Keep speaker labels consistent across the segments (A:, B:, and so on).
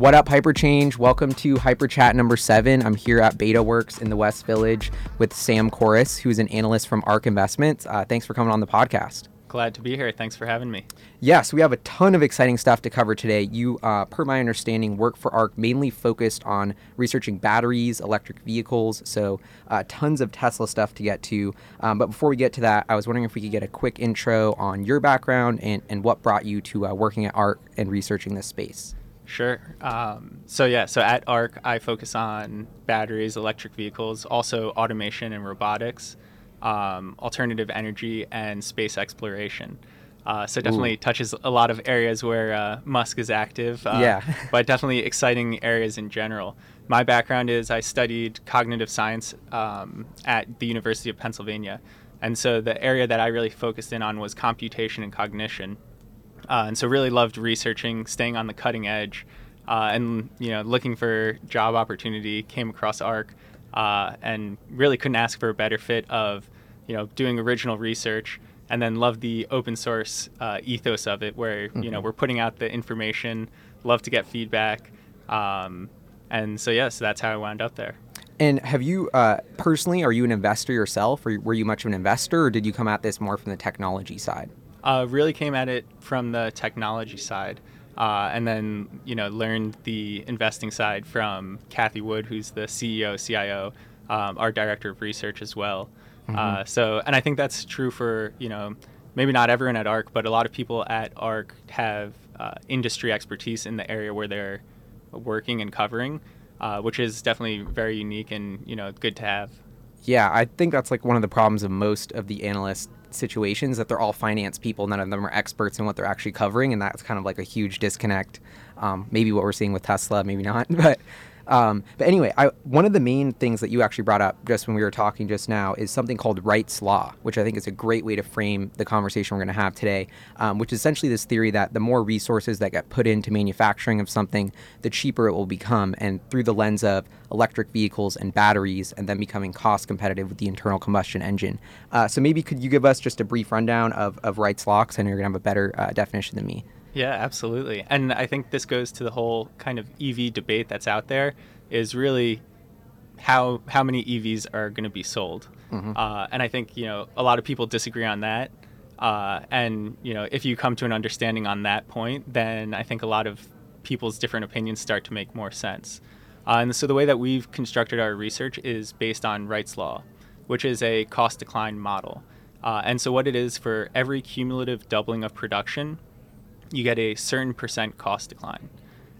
A: What up, Hyperchange? Welcome to Hyper Chat number seven. I'm here at BetaWorks in the West Village with Sam Korus, who's an analyst from ARK Investments. Uh, thanks for coming on the podcast.
B: Glad to be here. Thanks for having me.
A: Yes, we have a ton of exciting stuff to cover today. You, uh, per my understanding, work for ARK mainly focused on researching batteries, electric vehicles, so uh, tons of Tesla stuff to get to. Um, but before we get to that, I was wondering if we could get a quick intro on your background and, and what brought you to uh, working at ARK and researching this space.
B: Sure. Um, so yeah, so at ARK, I focus on batteries, electric vehicles, also automation and robotics, um, alternative energy, and space exploration. Uh, so definitely Ooh. touches a lot of areas where uh, Musk is active. Uh,
A: yeah.
B: but definitely exciting areas in general. My background is I studied cognitive science um, at the University of Pennsylvania, and so the area that I really focused in on was computation and cognition. Uh, and so really loved researching, staying on the cutting edge, uh, and you know looking for job opportunity. Came across ARK, uh, and really couldn't ask for a better fit of you know doing original research, and then love the open source uh, ethos of it, where mm-hmm. you know mm-hmm. we're putting out the information. Love to get feedback, um, and so yes, yeah, so that's how I wound up there.
A: And have you uh, personally, are you an investor yourself, or were you much of an investor, or did you come at this more from the technology side?
B: Uh, really came at it from the technology side. Uh, and then you know learned the investing side from Cathie Wood, who's the CEO, CIO, um, our director of research as well. Mm-hmm. Uh, so, and I think that's true for you know maybe not everyone at ARK, but a lot of people at ARK have uh, industry expertise in the area where they're working and covering, uh, which is definitely very unique and you know good to have.
A: Yeah, I think that's like one of the problems of most of the analyst situations that they're all finance people. None of them are experts in what they're actually covering, and that's kind of like a huge disconnect. Um, maybe what we're seeing with Tesla, maybe not, but um, but anyway, I, one of the main things that you actually brought up just when we were talking just now is something called Wright's Law, which I think is a great way to frame the conversation we're going to have today, um, which is essentially this theory that the more resources that get put into manufacturing of something, the cheaper it will become. And through the lens of electric vehicles and batteries, and then becoming cost competitive with the internal combustion engine. Uh, so maybe could you give us just a brief rundown of, of Wright's Law? Because I know you're going to have a better uh, definition than me.
B: Yeah, absolutely. And I think this goes to the whole kind of EV debate that's out there is really how how many EVs are going to be sold. Mm-hmm. Uh, and I think you know a lot of people disagree on that. Uh, and you know if you come to an understanding on that point, then I think a lot of people's different opinions start to make more sense. Uh, and so the way that we've constructed our research is based on Wright's law, which is a cost decline model. Uh, and so what it is for every cumulative doubling of production, you get a certain percent cost decline.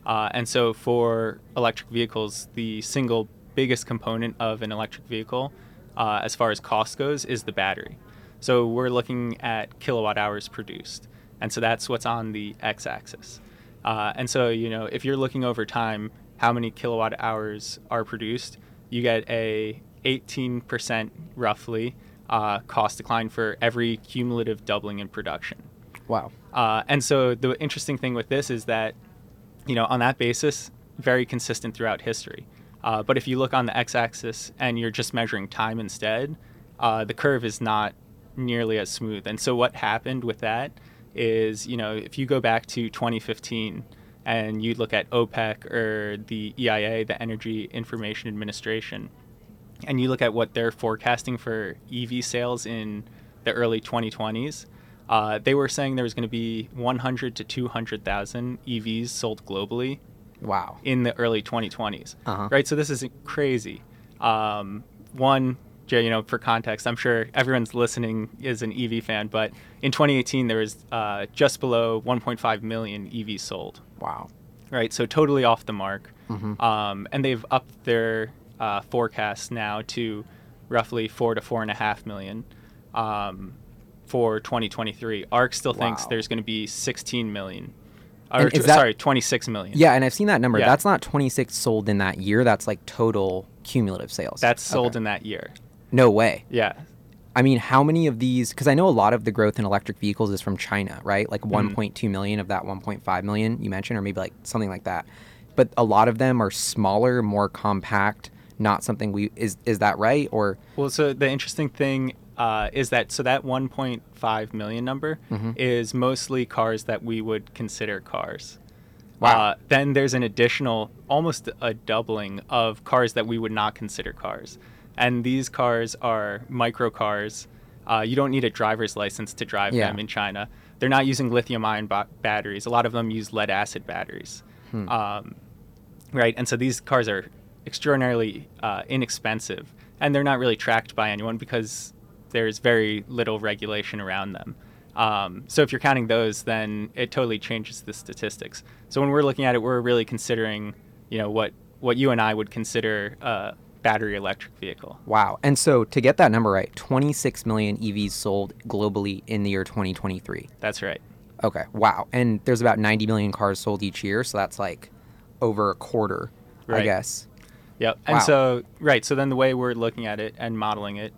B: Uh, and so for electric vehicles, the single biggest component of an electric vehicle, uh, as far as cost goes, is the battery. So we're looking at kilowatt hours produced. And so that's what's on the x axis. Uh, and so, you know, if you're looking over time, how many kilowatt hours are produced, you get a 18% roughly uh, cost decline for every cumulative doubling in production.
A: Wow.
B: Uh, and so the interesting thing with this is that, you know, on that basis, very consistent throughout history. Uh, but if you look on the x-axis and you're just measuring time instead, uh, the curve is not nearly as smooth. And so what happened with that is, you know, if you go back to 2015 and you look at OPEC or the EIA, the Energy Information Administration, and you look at what they're forecasting for EV sales in the early 2020s, uh, they were saying there was going to be 100 to 200,000 EVs sold globally.
A: Wow.
B: In the early 2020s. Uh-huh. Right. So this is crazy. Um, one, you know, for context, I'm sure everyone's listening is an EV fan, but in 2018 there was uh, just below 1.5 million EVs sold.
A: Wow.
B: Right. So totally off the mark. Mm-hmm. Um, and they've upped their uh, forecast now to roughly four to four and a half million. Um, for 2023. ARK still thinks there's going to be 16 million. Or, that, sorry, 26 million.
A: Yeah, and I've seen that number. Yeah. That's not 26 sold in that year. That's like total cumulative sales.
B: That's sold okay. in that year.
A: No way.
B: Yeah.
A: I mean, how many of these? Because I know a lot of the growth in electric vehicles is from China, right? Like mm-hmm. 1.2 million of that 1.5 million you mentioned, or maybe like something like that. But a lot of them are smaller, more compact. Not something we is is that right? Or
B: well, so the interesting thing uh, is that so that 1.5 million number mm-hmm. is mostly cars that we would consider cars.
A: Wow.
B: Uh, then there's an additional, almost a doubling of cars that we would not consider cars. And these cars are micro cars. Uh, you don't need a driver's license to drive
A: Yeah.
B: them in China. They're not using lithium ion ba- batteries. A lot of them use lead acid batteries.
A: Hmm.
B: Um, right? And so these cars are extraordinarily uh, inexpensive, and they're not really tracked by anyone because there's very little regulation around them. Um, so if you're counting those, then it totally changes the statistics. So when we're looking at it, we're really considering, you know, what what you and I would consider a battery electric vehicle.
A: Wow. And so to get that number right, 26 million EVs sold globally in the year 2023.
B: That's right.
A: Okay. Wow. And there's about 90 million cars sold each year, so that's like over a quarter,
B: right.
A: I guess.
B: Yep. And
A: Wow.
B: so, right. So then the way we're looking at it and modeling it,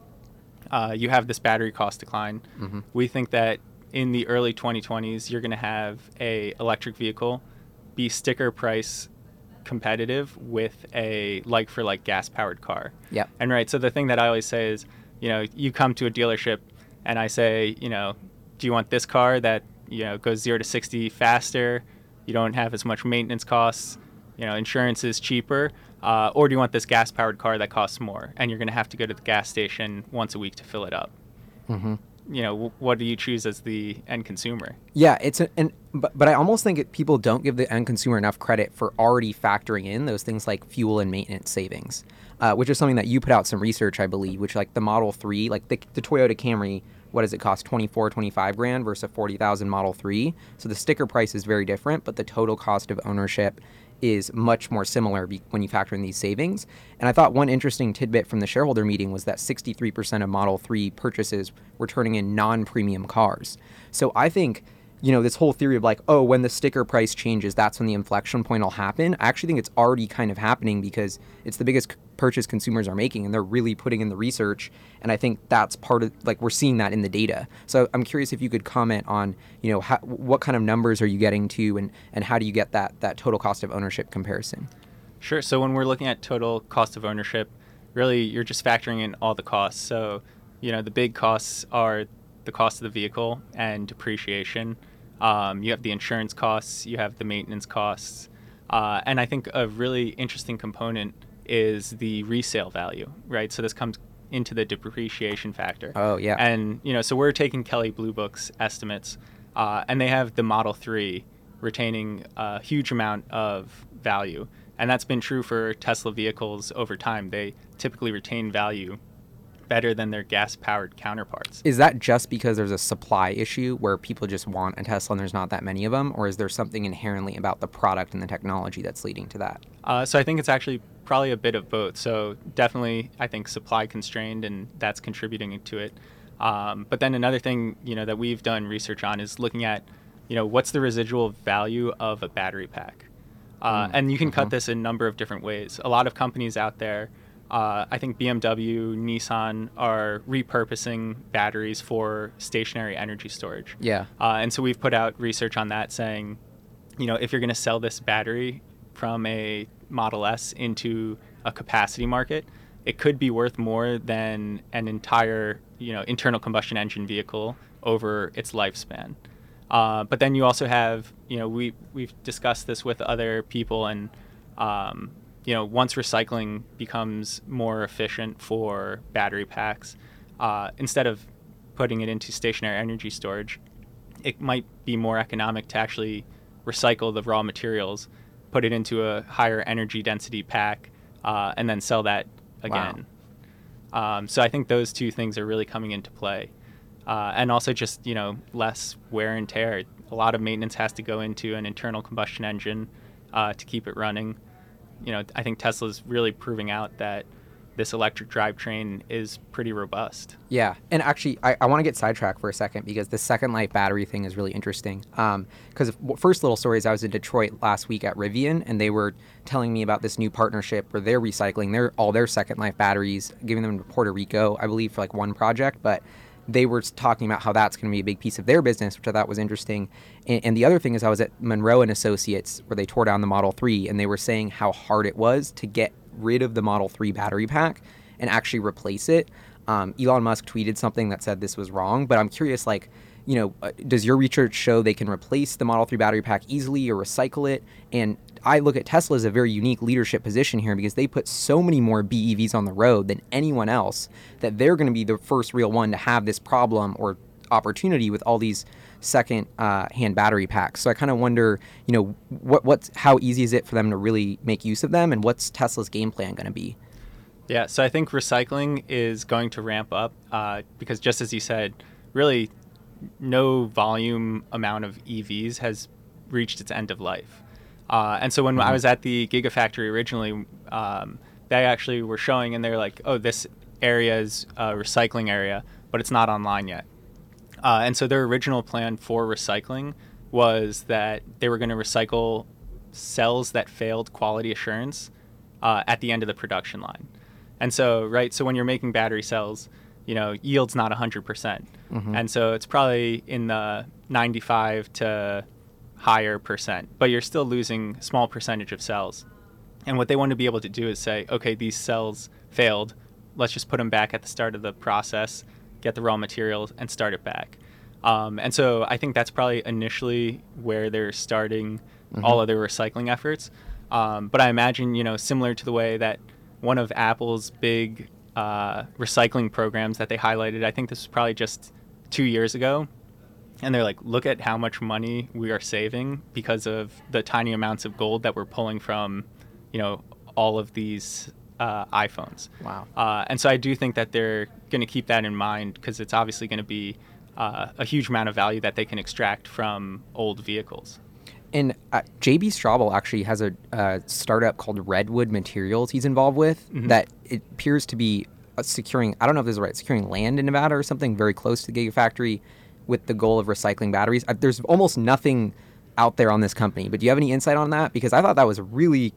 B: uh, you have this battery cost decline.
A: Mm-hmm.
B: We think that in the early 2020s, you're going to have a electric vehicle be sticker price competitive with a like for like gas powered car.
A: Yep.
B: And right. So the thing that I always say is, you know, you come to a dealership and I say, you know, do you want this car that, you know, goes 0 to 60 faster, you don't have as much maintenance costs, you know, insurance is cheaper, uh, or do you want this gas powered car that costs more and you're going to have to go to the gas station once a week to fill it up?
A: Mm-hmm.
B: You know, wh- what do you choose as the end consumer?
A: Yeah, it's a, and but, but I almost think it, people don't give the end consumer enough credit for already factoring in those things like fuel and maintenance savings, uh, which is something that you put out some research, I believe, which like the Model 3, like the, the Toyota Camry, what does it cost? 24, 25 grand versus a 40,000 Model 3. So the sticker price is very different, but the total cost of ownership is much more similar be- when you factor in these savings. And I thought one interesting tidbit from the shareholder meeting was that 63% of Model 3 purchases were turning in non premium cars. So I think, you know, this whole theory of like, oh, when the sticker price changes, that's when the inflection point will happen. I actually think it's already kind of happening because it's the biggest purchase consumers are making and they're really putting in the research. And I think that's part of, like, we're seeing that in the data. So I'm curious if you could comment on, you know, how, what kind of numbers are you getting to and, and how do you get that, that total cost of ownership comparison?
B: Sure. So when we're looking at total cost of ownership, really you're just factoring in all the costs. So, you know, the big costs are the cost of the vehicle and depreciation. Um, you have the insurance costs, you have the maintenance costs. Uh, and I think a really interesting component is the resale value, right? So this comes into the depreciation factor.
A: Oh, yeah.
B: And, you know, so we're taking Kelley Blue Book's estimates, uh, and they have the Model 3 retaining a huge amount of value. And that's been true for Tesla vehicles over time. They typically retain value better than their gas powered counterparts.
A: Is that just because there's a supply issue where people just want a Tesla and there's not that many of them? Or is there something inherently about the product and the technology that's leading to that?
B: Uh, so I think it's actually probably a bit of both. So definitely, I think supply constrained, and that's contributing to it. Um, but then another thing, you know, that we've done research on is looking at, you know, what's the residual value of a battery pack, uh,
A: Mm,
B: and you can cut this in a number of different ways. A lot of companies out there, uh, I think BMW, Nissan are repurposing batteries for stationary energy storage.
A: Yeah.
B: Uh, and so we've put out research on that saying, you know, if you're going to sell this battery from a Model S into a capacity market, it could be worth more than an entire, you know, internal combustion engine vehicle over its lifespan. Uh, but then you also have, you know, we we've discussed this with other people, and um, you know, once recycling becomes more efficient for battery packs, uh, instead of putting it into stationary energy storage, it might be more economic to actually recycle the raw materials, put it into a higher energy density pack, uh, and then sell that again. Um, so I think those two things are really coming into play. Uh, and also just you know less wear and tear. A lot of maintenance has to go into an internal combustion engine uh, to keep it running. You know, I think Tesla's really proving out that this electric drivetrain is pretty robust.
A: Yeah, and actually, I, I want to get sidetracked for a second because the second life battery thing is really interesting. Um, because first little story is I was in Detroit last week at Rivian, and they were telling me about this new partnership where they're recycling their all their second life batteries, giving them to Puerto Rico, I believe, for like one project, but. They were talking about how that's going to be a big piece of their business, which I thought was interesting. And, and the other thing is, I was at Munro and Associates where they tore down the Model 3, and they were saying how hard it was to get rid of the Model 3 battery pack and actually replace it. Um, Elon Musk tweeted something that said this was wrong, but I'm curious, like, you know, uh, does your research show they can replace the Model 3 battery pack easily or recycle it? And I look at Tesla as a very unique leadership position here because they put so many more BEVs on the road than anyone else that they're going to be the first real one to have this problem or opportunity with all these second uh, hand battery packs. So I kind of wonder, you know, what what's how easy is it for them to really make use of them, and what's Tesla's game plan going to be?
B: Yeah, so I think recycling is going to ramp up uh, because just as you said, really no volume amount of EVs has reached its end of life. Uh, and so when mm-hmm. I was at the Gigafactory originally, um, they actually were showing, and they're like, "Oh, this area is a recycling area, but it's not online yet." Uh, and so their original plan for recycling was that they were going to recycle cells that failed quality assurance uh, at the end of the production line. And so, right, so when you're making battery cells, you know, yield's not 100%. percent mm hmm And so it's probably in the 95 to higher percent, but you're still losing a small percentage of cells. And what they want to be able to do is say, okay, these cells failed. Let's just put them back at the start of the process, get the raw materials, and start it back. Um, and so I think that's probably initially where they're starting mm-hmm. all of their recycling efforts. Um, but I imagine, you know, similar to the way that one of Apple's big uh, recycling programs that they highlighted. I think this was probably just two years ago. And they're like, look at how much money we are saving because of the tiny amounts of gold that we're pulling from, you know, all of these uh, iPhones.
A: Wow.
B: Uh, and so I do think that they're going to keep that in mind because it's obviously going to be uh, a huge amount of value that they can extract from old vehicles.
A: And uh, JB Straubel actually has a, a, startup called Redwood Materials he's involved with mm-hmm. that it appears to be uh, securing, I don't know if this is right, securing land in Nevada or something very close to the Gigafactory with the goal of recycling batteries. There's almost nothing out there on this company, but do you have any insight on that? Because I thought that was really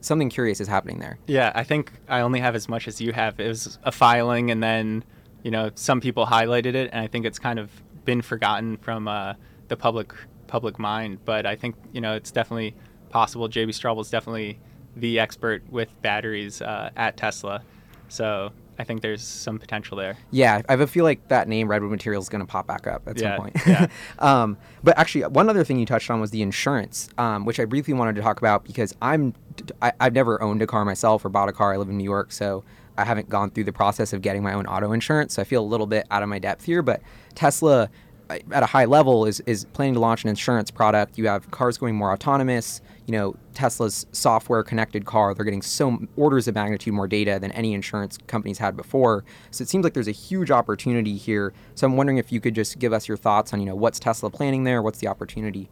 A: something curious is happening there.
B: Yeah, I think I only have as much as you have. It was a filing, and then you know some people highlighted it, and I think it's kind of been forgotten from uh, the public public mind. But I think you know it's definitely possible. JB Straubel is definitely the expert with batteries uh, at Tesla, so I think there's some potential there.
A: Yeah, I have a feel like that name Redwood Materials is going to pop back up at
B: yeah,
A: some point.
B: yeah.
A: um, but actually, one other thing you touched on was the insurance, um, which I briefly wanted to talk about because I'm I, I've never owned a car myself or bought a car. I live in New York, so I haven't gone through the process of getting my own auto insurance. So I feel a little bit out of my depth here. But Tesla at a high level is is planning to launch an insurance product. You have cars going more autonomous. You know, Tesla's software connected car, they're getting so orders of magnitude more data than any insurance companies had before. So it seems like there's a huge opportunity here. So I'm wondering if you could just give us your thoughts on, you know, what's Tesla planning there? What's the opportunity?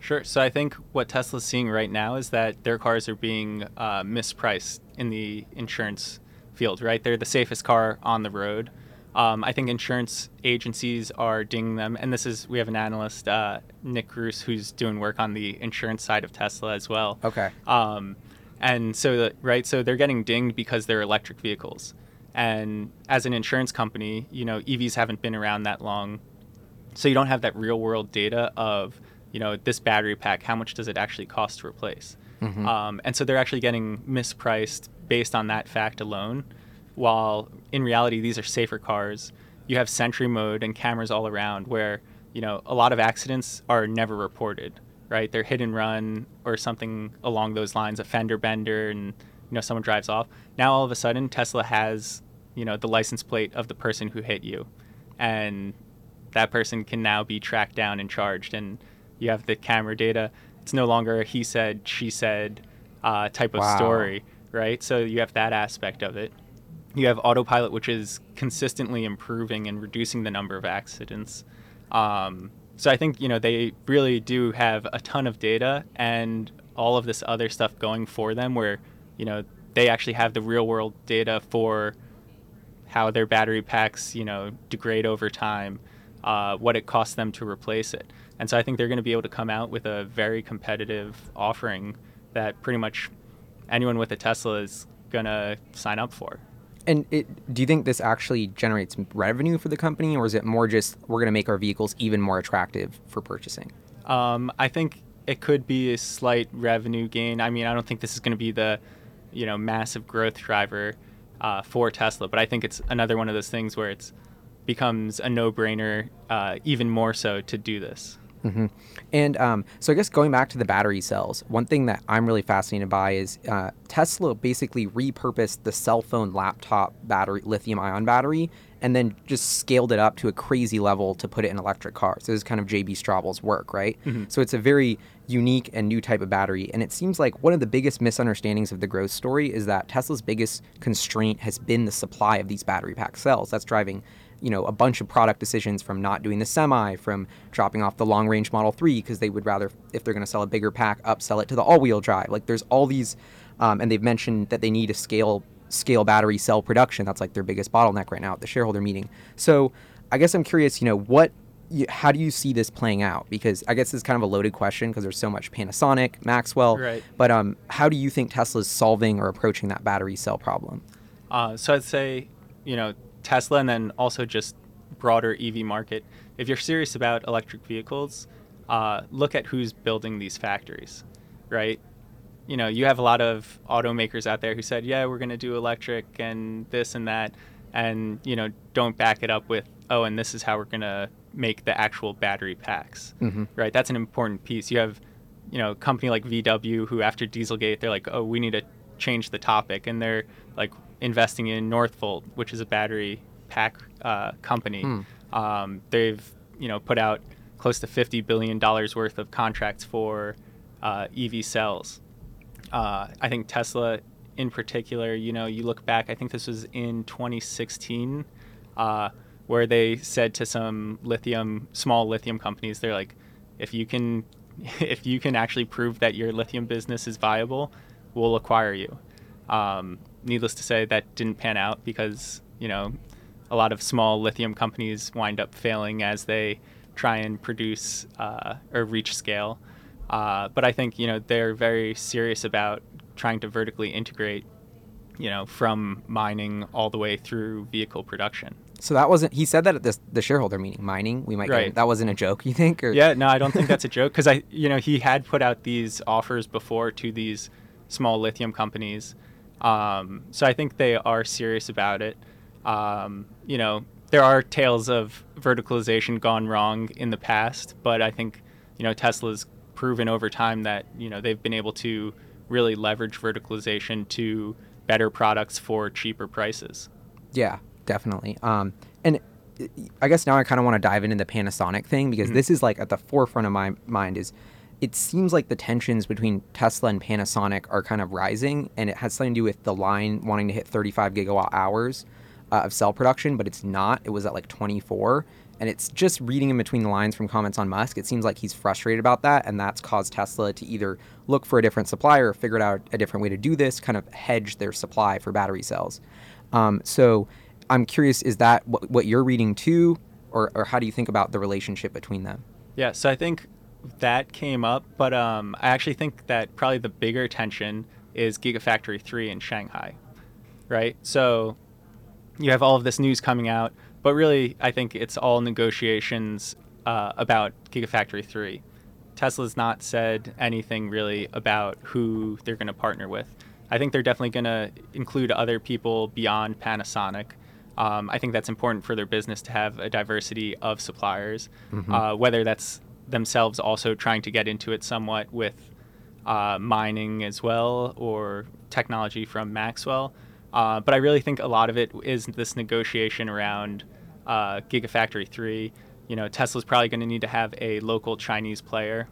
B: Sure. So I think what Tesla's seeing right now is that their cars are being uh, mispriced in the insurance field, right? They're the safest car on the road. Um, I think insurance agencies are dinging them, and this is we have an analyst, uh, Nick Grous, who's doing work on the insurance side of Tesla as well.
A: Okay.
B: Um, and so the, right, so they're getting dinged because they're electric vehicles, and as an insurance company, you know EVs haven't been around that long, so you don't have that real world data of you know this battery pack, how much does it actually cost to replace, mm-hmm. um, and so they're actually getting mispriced based on that fact alone while in reality these are safer cars. You have Sentry mode and cameras all around where you know a lot of accidents are never reported, right? They're hit and run or something along those lines, a fender bender, and you know someone drives off. Now all of a sudden Tesla has you know the license plate of the person who hit you, and that person can now be tracked down and charged. And you have the camera data. It's no longer a he said, she said uh, type of wow. story, right? So you have that aspect of it you have autopilot, which is consistently improving and reducing the number of accidents. Um, so I think you know they really do have a ton of data and all of this other stuff going for them, where you know they actually have the real world data for how their battery packs you know degrade over time, uh, what it costs them to replace it, and so I think they're going to be able to come out with a very competitive offering that pretty much anyone with a Tesla is going to sign up for.
A: And it, do you think this actually generates revenue for the company, or is it more just we're going to make our vehicles even more attractive for purchasing?
B: Um, I think it could be a slight revenue gain. I mean, I don't think this is going to be the, you know, massive growth driver uh, for Tesla, but I think it's another one of those things where it's, becomes a no-brainer, uh, even more so to do this.
A: Mm-hmm. And um, so, I guess going back to the battery cells, one thing that I'm really fascinated by is uh, Tesla basically repurposed the cell phone laptop battery, lithium ion battery, and then just scaled it up to a crazy level to put it in electric cars. So this is kind of JB Straubel's work, right? Mm-hmm. So it's a very unique and new type of battery. And it seems like one of the biggest misunderstandings of the growth story is that Tesla's biggest constraint has been the supply of these battery pack cells. That's driving you know a bunch of product decisions from not doing the semi from dropping off the long range model 3 because they would rather if they're going to sell a bigger pack upsell it to the all wheel drive like there's all these um, and they've mentioned that they need to scale scale battery cell production. That's like their biggest bottleneck right now at the shareholder meeting. So I guess I'm curious, you know, what how do you see this playing out? Because I guess it's kind of a loaded question because there's so much Panasonic, Maxwell.
B: Right.
A: But um, how do you think Tesla's solving or approaching that battery cell problem?
B: Uh, so I'd say, you know, Tesla and then also just broader EV market. If you're serious about electric vehicles, uh, look at who's building these factories, right? you know, you have a lot of automakers out there who said, yeah, we're going to do electric and this and that, and you know, don't back it up with, oh, and this is how we're going to make the actual battery packs, mm-hmm. right? That's an important piece. You have, you know, a company like VW who, after Dieselgate, they're like, oh, we need to change the topic, and they're like investing in Northvolt, which is a battery pack uh, company. Mm. Um, they've, you know, put out close to fifty billion dollars worth of contracts for uh, EV cells uh, I think Tesla in particular, you know, you look back, I think this was in 2016, uh, where they said to some lithium, small lithium companies, they're like, if you can, if you can actually prove that your lithium business is viable, we'll acquire you. Um, needless to say, that didn't pan out because, you know, a lot of small lithium companies wind up failing as they try and produce uh, or reach scale. Uh, but I think you know they're very serious about trying to vertically integrate, you know, from mining all the way through vehicle production.
A: So that wasn't. He said that at the the shareholder meeting. Mining, we might. Right. Get, that wasn't a joke. You think? Or?
B: Yeah. No, I don't think that's a joke because I, you know, he had put out these offers before to these small lithium companies. Um, so I think they are serious about it. Um, you know, there are tales of verticalization gone wrong in the past, but I think you know Tesla's proven over time that you know they've been able to really leverage verticalization to better products for cheaper prices.
A: Yeah, definitely. Um, and I guess now I kind of want to dive into the Panasonic thing because mm-hmm. this is like at the forefront of my mind is it seems like the tensions between Tesla and Panasonic are kind of rising and it has something to do with the line wanting to hit 35 gigawatt hours uh, of cell production, but it's not. It was at like 24 and it's just reading in between the lines from comments on Musk. It seems like he's frustrated about that, and that's caused Tesla to either look for a different supplier or figure out a different way to do this, kind of hedge their supply for battery cells. Um, so I'm curious, is that what, what you're reading too, or, or how do you think about the relationship between them?
B: Yeah, so I think that came up, but um, I actually think that probably the bigger tension is Gigafactory 3 in Shanghai, right? So you have all of this news coming out but really, I think it's all negotiations uh, about Gigafactory 3. Tesla's not said anything really about who they're going to partner with. I think they're definitely going to include other people beyond Panasonic. Um, I think that's important for their business to have a diversity of suppliers, mm-hmm. uh, whether that's themselves also trying to get into it somewhat with uh, mining as well or technology from Maxwell. Uh, but I really think a lot of it is this negotiation around uh, Gigafactory 3, you know, Tesla's probably going to need to have a local Chinese player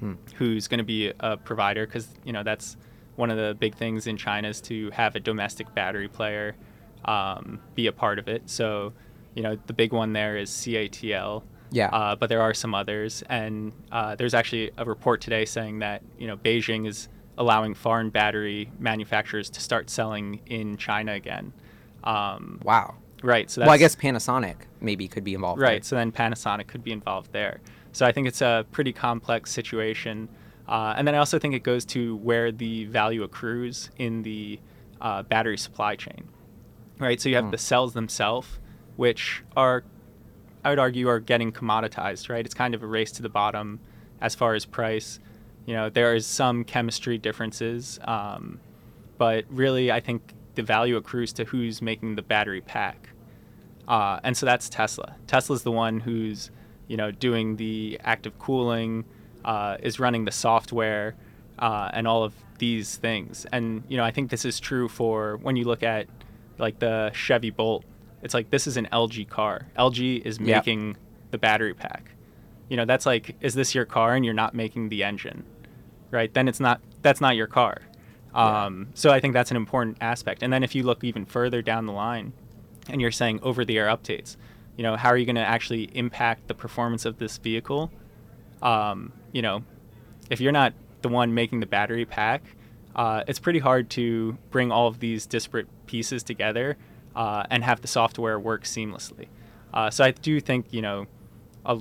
B: hmm. who's going to be a provider because, you know, that's one of the big things in China is to have a domestic battery player um, be a part of it. So, you know, the big one there is CATL.
A: Yeah.
B: Uh, but there are some others. And uh, there's actually a report today saying that, you know, Beijing is allowing foreign battery manufacturers to start selling in China again.
A: Um, wow.
B: Right. So
A: well, I guess Panasonic maybe could be involved.
B: Right. There. So then Panasonic could be involved there. So I think it's a pretty complex situation. Uh, and then I also think it goes to where the value accrues in the uh, battery supply chain. Right. So you have mm. the cells themselves, which are, I would argue, are getting commoditized. Right. It's kind of a race to the bottom as far as price. You know, there is some chemistry differences, um, but really, I think the value accrues to who's making the battery pack. Uh, and so that's Tesla. Tesla's the one who's, you know, doing the active cooling, uh, is running the software, uh, and all of these things. And you know, I think this is true for when you look at like the Chevy Bolt. It's like this is an LG car. LG is
A: Yep.
B: making the battery pack. You know, that's like, is this your car and you're not making the engine, right? Then it's not. That's not your car. Um, So I think that's an important aspect. And then if you look even further down the line, and you're saying over-the-air updates, you know, how are you going to actually impact the performance of this vehicle? Um, you know, if you're not the one making the battery pack, uh, it's pretty hard to bring all of these disparate pieces together uh, and have the software work seamlessly. Uh, so I do think you know, a,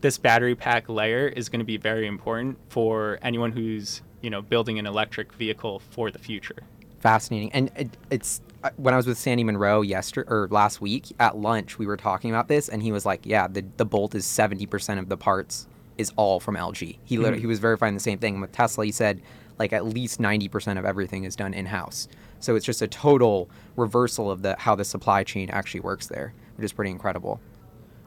B: this battery pack layer is going to be very important for anyone who's you know building an electric vehicle for the future.
A: fascinating and it, it's uh, when i was with sandy munro yesterday or last week at lunch we were talking about this and he was like yeah the, the bolt is 70% of the parts is all from lg he
B: Mhm.
A: he was verifying the same thing And with tesla he said like at least 90% of everything is done in-house so it's just a total reversal of the how the supply chain actually works there which is pretty incredible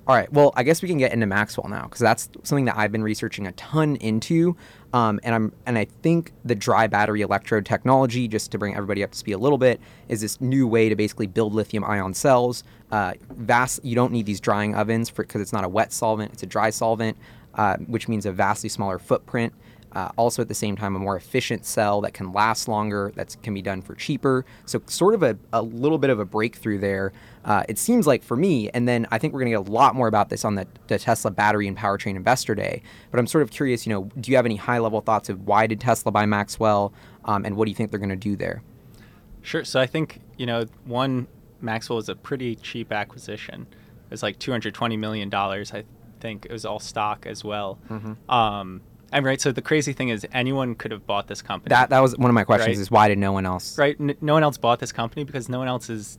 A: all right. Well, I guess we can get into Maxwell now because that's something that I've been researching a ton into, um, and I'm and I think the dry battery electrode technology, just to bring everybody up to speed a little bit, is this new way to basically build lithium-ion cells. Uh, vast. You don't need these drying ovens because it's not a wet solvent; it's a dry solvent, uh, which means a vastly smaller footprint. Uh, also, at the same time, a more efficient cell that can last longer, that can be done for cheaper. So, sort of a, a little bit of a breakthrough there, uh, it seems like for me. And then I think we're going to get a lot more about this on the, the Tesla Battery and Powertrain Investor Day. But I'm sort of curious, you know, do you have any high level thoughts of why did Tesla buy Maxwell? Um, and what do you think they're going to do there?
B: Sure. So I think you know one Maxwell was a pretty cheap acquisition. It was like two hundred twenty million dollars. I think it was all stock as well.
A: Mm-hmm.
B: Um, and right. So the crazy thing is, anyone could have bought this company.
A: That, that was one of my questions
B: Right.
A: is why did no one else?
B: right. N- no one else bought this company because no one else is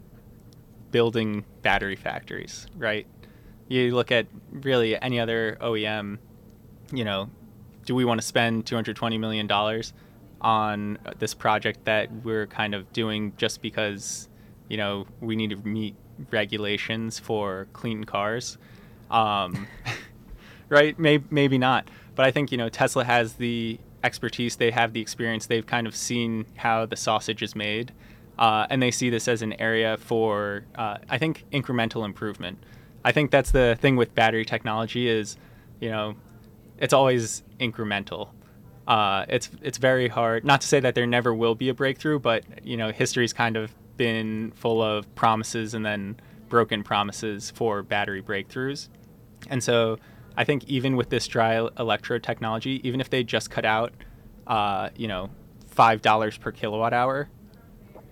B: building battery factories. Right. You look at really any other OEM. You know, do we want to spend two hundred twenty million dollars on this project that we're kind of doing just because you know we need to meet regulations for clean cars um, right maybe, maybe not but i think you know tesla has the expertise they have the experience they've kind of seen how the sausage is made uh, and they see this as an area for uh, i think incremental improvement i think that's the thing with battery technology is you know it's always incremental uh, it's it's very hard. Not to say that there never will be a breakthrough, but you know, history's kind of been full of promises and then broken promises for battery breakthroughs. And so, I think even with this dry electrode technology, even if they just cut out, uh, you know, five dollars per kilowatt hour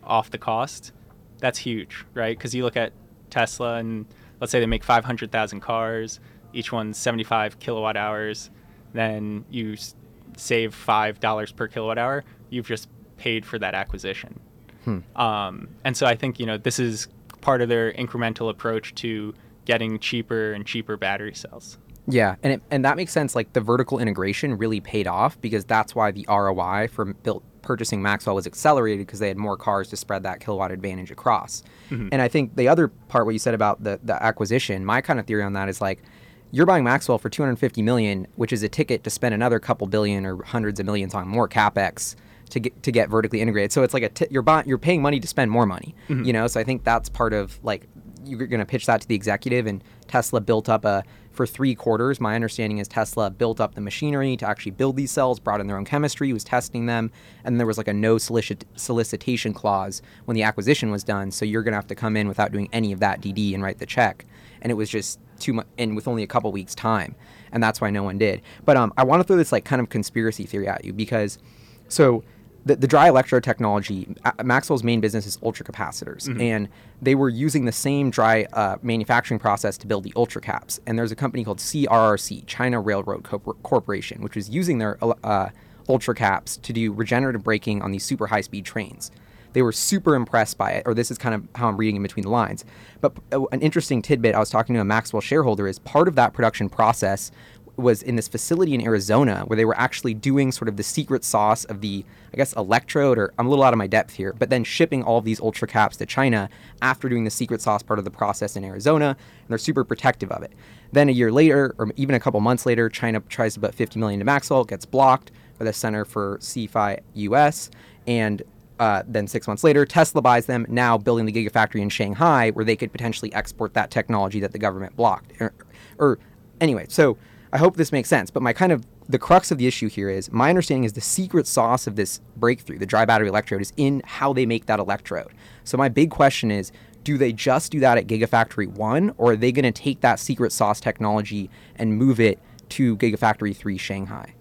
B: off the cost, that's huge, right? Because you look at Tesla, and let's say they make 500,000 cars, each one's 75 kilowatt hours, then you s- save five dollars per kilowatt hour. You've just paid for that acquisition.
A: Hmm.
B: Um, and so I think you know this is part of their incremental approach to getting cheaper and cheaper battery cells.
A: Yeah, and it, and that makes sense. Like the vertical integration really paid off because that's why the ROI for built purchasing Maxwell was accelerated because they had more cars to spread that kilowatt advantage across.
B: Mhm.
A: And I think the other part what you said about the the acquisition, my kind of theory on that is like you're buying Maxwell for 250 million, which is a ticket to spend another couple billion or hundreds of millions on more capex to get to get vertically integrated. So it's like a t- you're buying you're paying money to spend more money.
B: Mhm.
A: You know, so I think that's part of like you're going to pitch that to the executive and Tesla built up a for 3 quarters. My understanding is Tesla built up the machinery to actually build these cells, brought in their own chemistry, was testing them, and there was like a no solicit- solicitation clause when the acquisition was done. So you're going to have to come in without doing any of that DD and write the check. And it was just too much and with only a couple weeks time. And that's why no one did. But um I want to throw this like kind of conspiracy theory at you because so the, the dry electrode technology, A- Maxwell's main business is ultracapacitors,
B: Mhm.
A: and they were using the same dry uh, manufacturing process to build the ultracaps. And there's a company called CRRC, China Railroad Corp- Corporation, which was using their uh, ultracaps to do regenerative braking on these super high speed trains. They were super impressed by it, or this is kind of how I'm reading in between the lines. But uh, an interesting tidbit I was talking to a Maxwell shareholder is part of that production process was in this facility in Arizona where they were actually doing sort of the secret sauce of the, I guess, electrode, or I'm a little out of my depth here, but then shipping all of these ultra caps to China after doing the secret sauce part of the process in Arizona, and they're super protective of it. Then a year later, or even a couple months later, China tries to put 50 million to Maxwell, gets blocked by the Center for CFI US, and uh, then six months later, Tesla buys them, now building the Gigafactory in Shanghai, where they could potentially export that technology that the government blocked. Or, or anyway, so I hope this makes sense. But my kind of the crux of the issue here is my understanding is the secret sauce of this breakthrough, the dry battery electrode, is in how they make that electrode. So my big question is, do they just do that at Gigafactory 1 or are they going to take that secret sauce technology and move it to Gigafactory 3 Shanghai?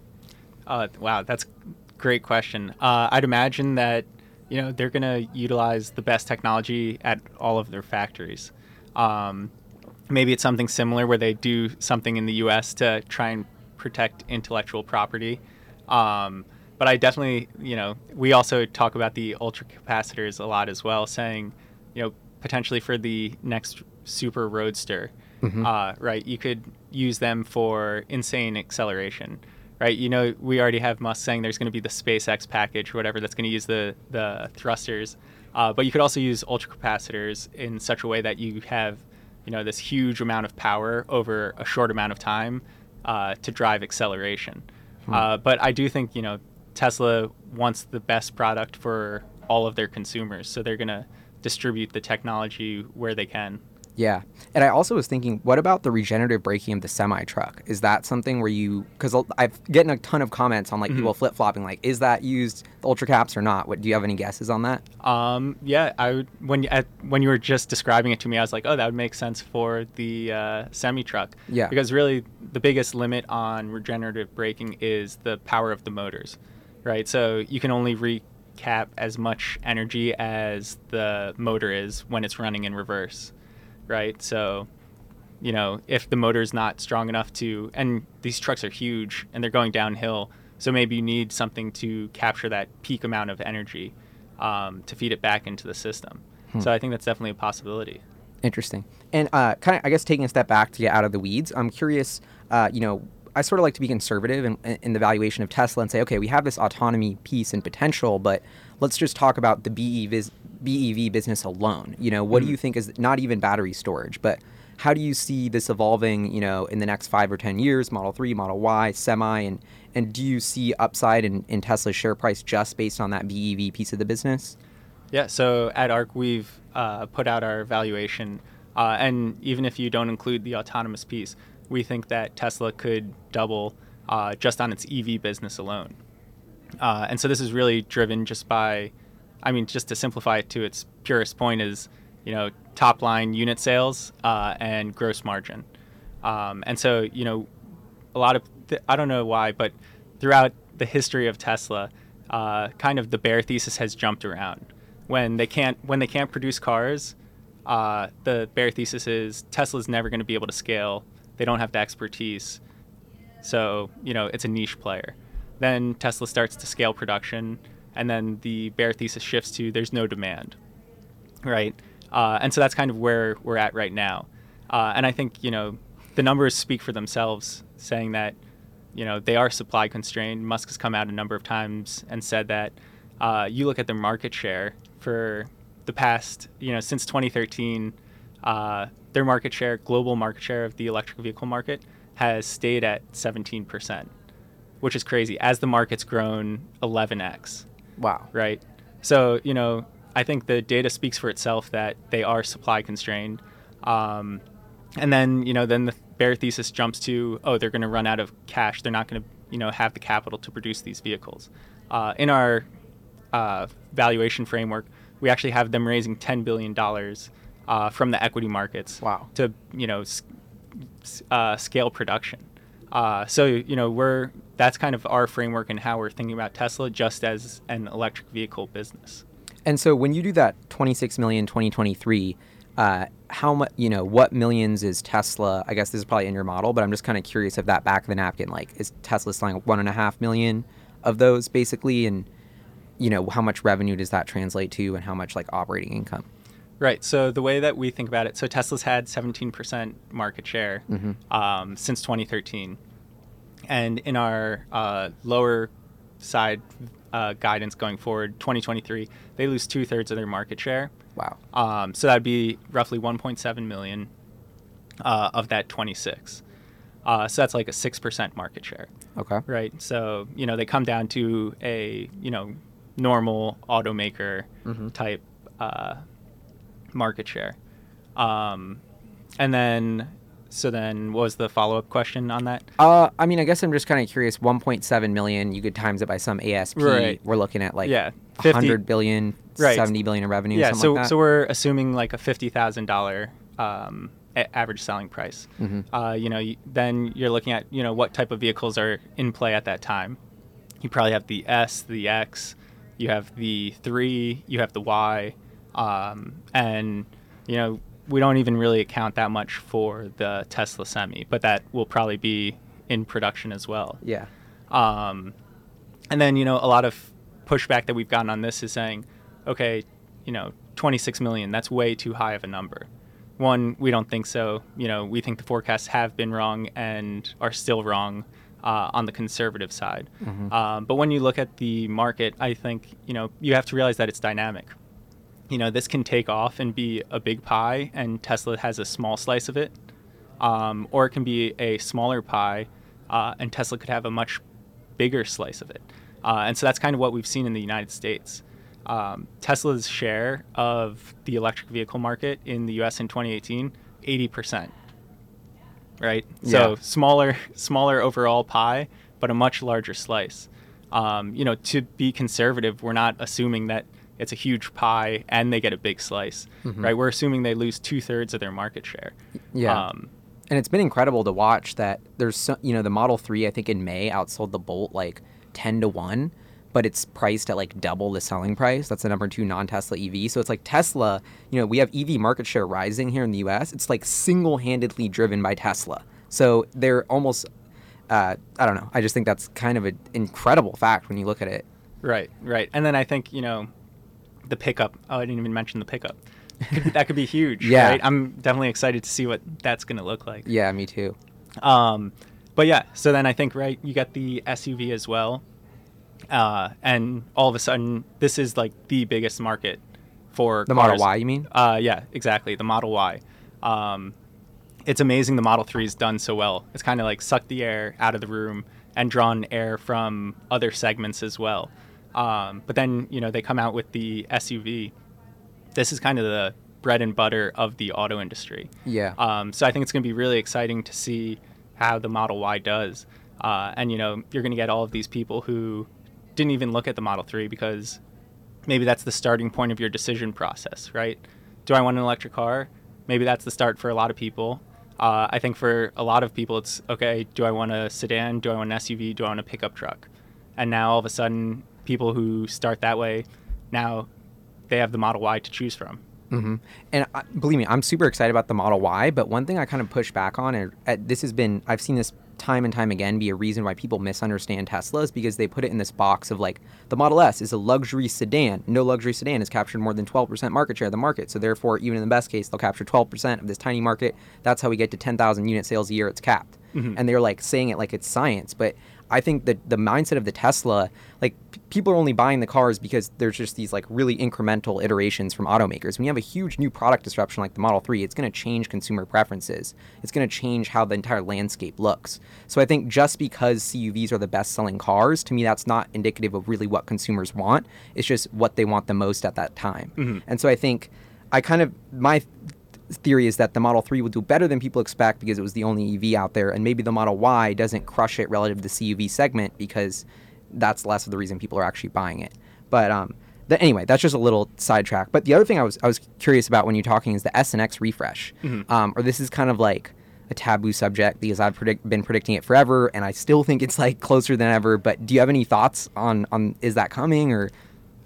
B: Uh, wow, that's great question. Uh, I'd imagine that you know they're going to utilize the best technology at all of their factories. Um, maybe it's something similar where they do something in the U.S. to try and protect intellectual property. Um, but I definitely, you know, we also talk about the ultra capacitors a lot as well, saying, you know, potentially for the next super roadster, mm-hmm. uh, right? You could use them for insane acceleration, right? You know, we already have Musk saying there's going to be the SpaceX package or whatever that's going to use the the thrusters, uh, but you could also use ultra capacitors in such a way that you have you know this huge amount of power over a short amount of time uh, to drive acceleration. Hmm. Uh, but I do think you know Tesla wants the best product for all of their consumers, so they're gonna distribute the technology where they can.
A: Yeah. And I also was thinking, what about the regenerative braking of the semi truck? Is that something where you, because I've getting a ton of comments on like mm-hmm. people flip flopping, like, is that used the ultra caps or not? What do you have any guesses on that?
B: Um, yeah, I would, when, at, when you were just describing it to me, I was like, oh, that would make sense for the uh, semi truck.
A: Yeah.
B: Because really, the biggest limit on regenerative braking is the power of the motors, right? So you can only recap as much energy as the motor is when it's running in reverse right? So, you know, if the motor's not strong enough to, and these trucks are huge and they're going downhill, so maybe you need something to capture that peak amount of energy um, to feed it back into the system. Hmm. So I think that's definitely a possibility.
A: Interesting. And uh, kind of, I guess, taking a step back to get out of the weeds, I'm curious. Uh, you know, I sort of like to be conservative in, in the valuation of Tesla and say, okay, we have this autonomy piece and potential, but let's just talk about the BEV, BEV business alone. You know, what mm-hmm. do you think is not even battery storage, but how do you see this evolving, you know, in the next five or 10 years, Model 3, Model Y, semi, and, and do you see upside in, in Tesla's share price just based on that BEV piece of the business?
B: Yeah, so at ARK, we've uh, put out our valuation. Uh, and even if you don't include the autonomous piece, we think that Tesla could double uh, just on its EV business alone. Uh, and so this is really driven just by I mean, just to simplify it to its purest point, is you know top line unit sales uh, and gross margin. Um, and so you know, a lot of th- I don't know why, but throughout the history of Tesla, uh, kind of the bear thesis has jumped around. When they can't when they can't produce cars, uh, the bear thesis is Tesla's never going to be able to scale. They don't have the expertise, so you know it's a niche player. Then Tesla starts to scale production and then the bear thesis shifts to there's no demand, right? Uh, and so that's kind of where we're at right now. Uh, and I think you know the numbers speak for themselves, saying that you know they are supply constrained. Musk has come out a number of times and said that uh, you look at their market share for the past you know since 2013, uh, their market share, global market share of the electric vehicle market, has stayed at 17 percent, which is crazy. As the market's grown 11x.
A: Wow.
B: Right. So, you know, I think the data speaks for itself that they are supply constrained. Um, and then, you know, then the bear thesis jumps to, oh, they're going to run out of cash. They're not going to, you know, have the capital to produce these vehicles. Uh, in our uh, valuation framework, we actually have them raising $10 billion uh, from the equity markets
A: wow.
B: to, you know, s- uh, scale production. Uh, so, you know, we're that's kind of our framework and how we're thinking about Tesla just as an electric vehicle business.
A: And so when you do that 26 million 2023, uh, how much, you know, what millions is Tesla? I guess this is probably in your model, but I'm just kind of curious of that back of the napkin. Like, is Tesla selling one and a half million of those basically? And, you know, how much revenue does that translate to and how much like operating income?
B: Right. So the way that we think about it, so Tesla's had 17% market share mm-hmm. um, since 2013 And in our uh, lower side uh, guidance going forward, 2023, they lose two thirds of their market share.
A: Wow.
B: Um, so that'd be roughly 1.7 million uh, of that 26. Uh, so that's like a six percent market share,
A: Okay.
B: right? So you know they come down to a you know normal automaker
A: Mhm.
B: type uh, market share, um, and then so then what was the follow up question on that?
A: Uh, I mean, I guess I'm just kind of curious. 1.7 million. You could times it by some ASP.
B: Right.
A: We're looking at like
B: Yeah, 50
A: 100 billion,
B: Right.
A: 70 billion in revenue.
B: yeah,
A: something
B: so
A: like that.
B: so we're assuming like a fifty thousand dollar um, a- average selling price.
A: Mhm.
B: Uh, you know, you, then you're looking at you know what type of vehicles are in play at that time. You probably have the S, the X, you have the three, you have the Y, um, and you know we don't even really account that much for the Tesla Semi, but that will probably be in production as well.
A: yeah.
B: Um, and then, you know, a lot of pushback that we've gotten on this is saying, okay, you know, 26 million, that's way too high of a number. One, we don't think so. You know, we think the forecasts have been wrong and are still wrong uh, on the conservative side. Um, but when you look at the market, I think, you know, you have to realize that it's dynamic. You know, this can take off and be a big pie, and Tesla has a small slice of it. Um, or it can be a smaller pie, uh, and Tesla could have a much bigger slice of it. Uh, and so that's kind of what we've seen in the United States. Um, Tesla's share of the electric vehicle market in the U.S. in 2018, 80 percent. Right.
A: Yeah.
B: So smaller, smaller overall pie, but a much larger slice. Um, you know, to be conservative, we're not assuming that it's a huge pie and they get a big slice, right? We're assuming they lose two thirds of their market share.
A: Yeah.
B: Um,
A: and it's been incredible to watch that there's so, you know the Model 3 I think in May outsold the Bolt like 10 to 1 but it's priced at like double the selling price that's the number 2 non-Tesla EV so it's like Tesla you know we have EV market share rising here in the US it's like single-handedly driven by Tesla so they're almost uh, I don't know I just think that's kind of an incredible fact when you look at it
B: Right, right. And then I think, you know, the pickup. Oh, I didn't even mention the pickup. That could be huge.
A: Yeah.
B: Right? I'm definitely excited to see what that's going to look like.
A: yeah me too
B: Um, but yeah, so then I think, right, you got the SUV as well. Uh, and all of a sudden, this is like the biggest market for
A: the Model. Y you mean
B: Uh, yeah, exactly. The Model Y. Um, it's amazing the Model 3's done so well. It's kind of like sucked the air out of the room and drawn air from other segments as well. Um, but then, you know, they come out with the SUV. This is kind of the bread and butter of the auto industry.
A: yeah
B: Um, so I think it's going to be really exciting to see how the Model Y does. Uh, and, you know, you're going to get all of these people who didn't even look at the Model 3 because maybe that's the starting point of your decision process, right? Do I want an electric car? Maybe that's the start for a lot of people. Uh, I think for a lot of people, it's okay, do I want a sedan? Do I want an SUV? Do I want a pickup truck? And now all of a sudden, people who start that way, now they have the Model Y to choose from.
A: hmm And uh, believe me, I'm super excited about the Model Y. But one thing I kind of push back on, and uh, this has been, I've seen this time and time again be a reason why people misunderstand Teslas because they put it in this box of like the Model S is a luxury sedan. No luxury sedan has captured more than 12% market share of the market. So therefore, even in the best case, they'll capture 12% of this tiny market. That's how we get to 10,000 unit sales a year. It's capped. And they're like saying it like it's science, but I think that the mindset of the Tesla, like p- people are only buying the cars because there's just these like really incremental iterations from automakers. When you have a huge new product disruption like the Model 3, it's going to change consumer preferences. It's going to change how the entire landscape looks. So I think just because CUVs are the best selling cars, to me that's not indicative of really what consumers want. It's just what they want the most at that time. Mm-hmm. And so I think I kind of my theory is that the Model 3 will do better than people expect because it was the only EV out there, and maybe the Model Y doesn't crush it relative to the CUV segment because that's less of the reason people are actually buying it. But um, anyway, that's just a little sidetrack. But the other thing I was I was curious about when you're talking is the S and X refresh, um, or this is kind of like a taboo subject because I've predict- been predicting it forever, and I still think it's like closer than ever. But do you have any thoughts on on is that coming or?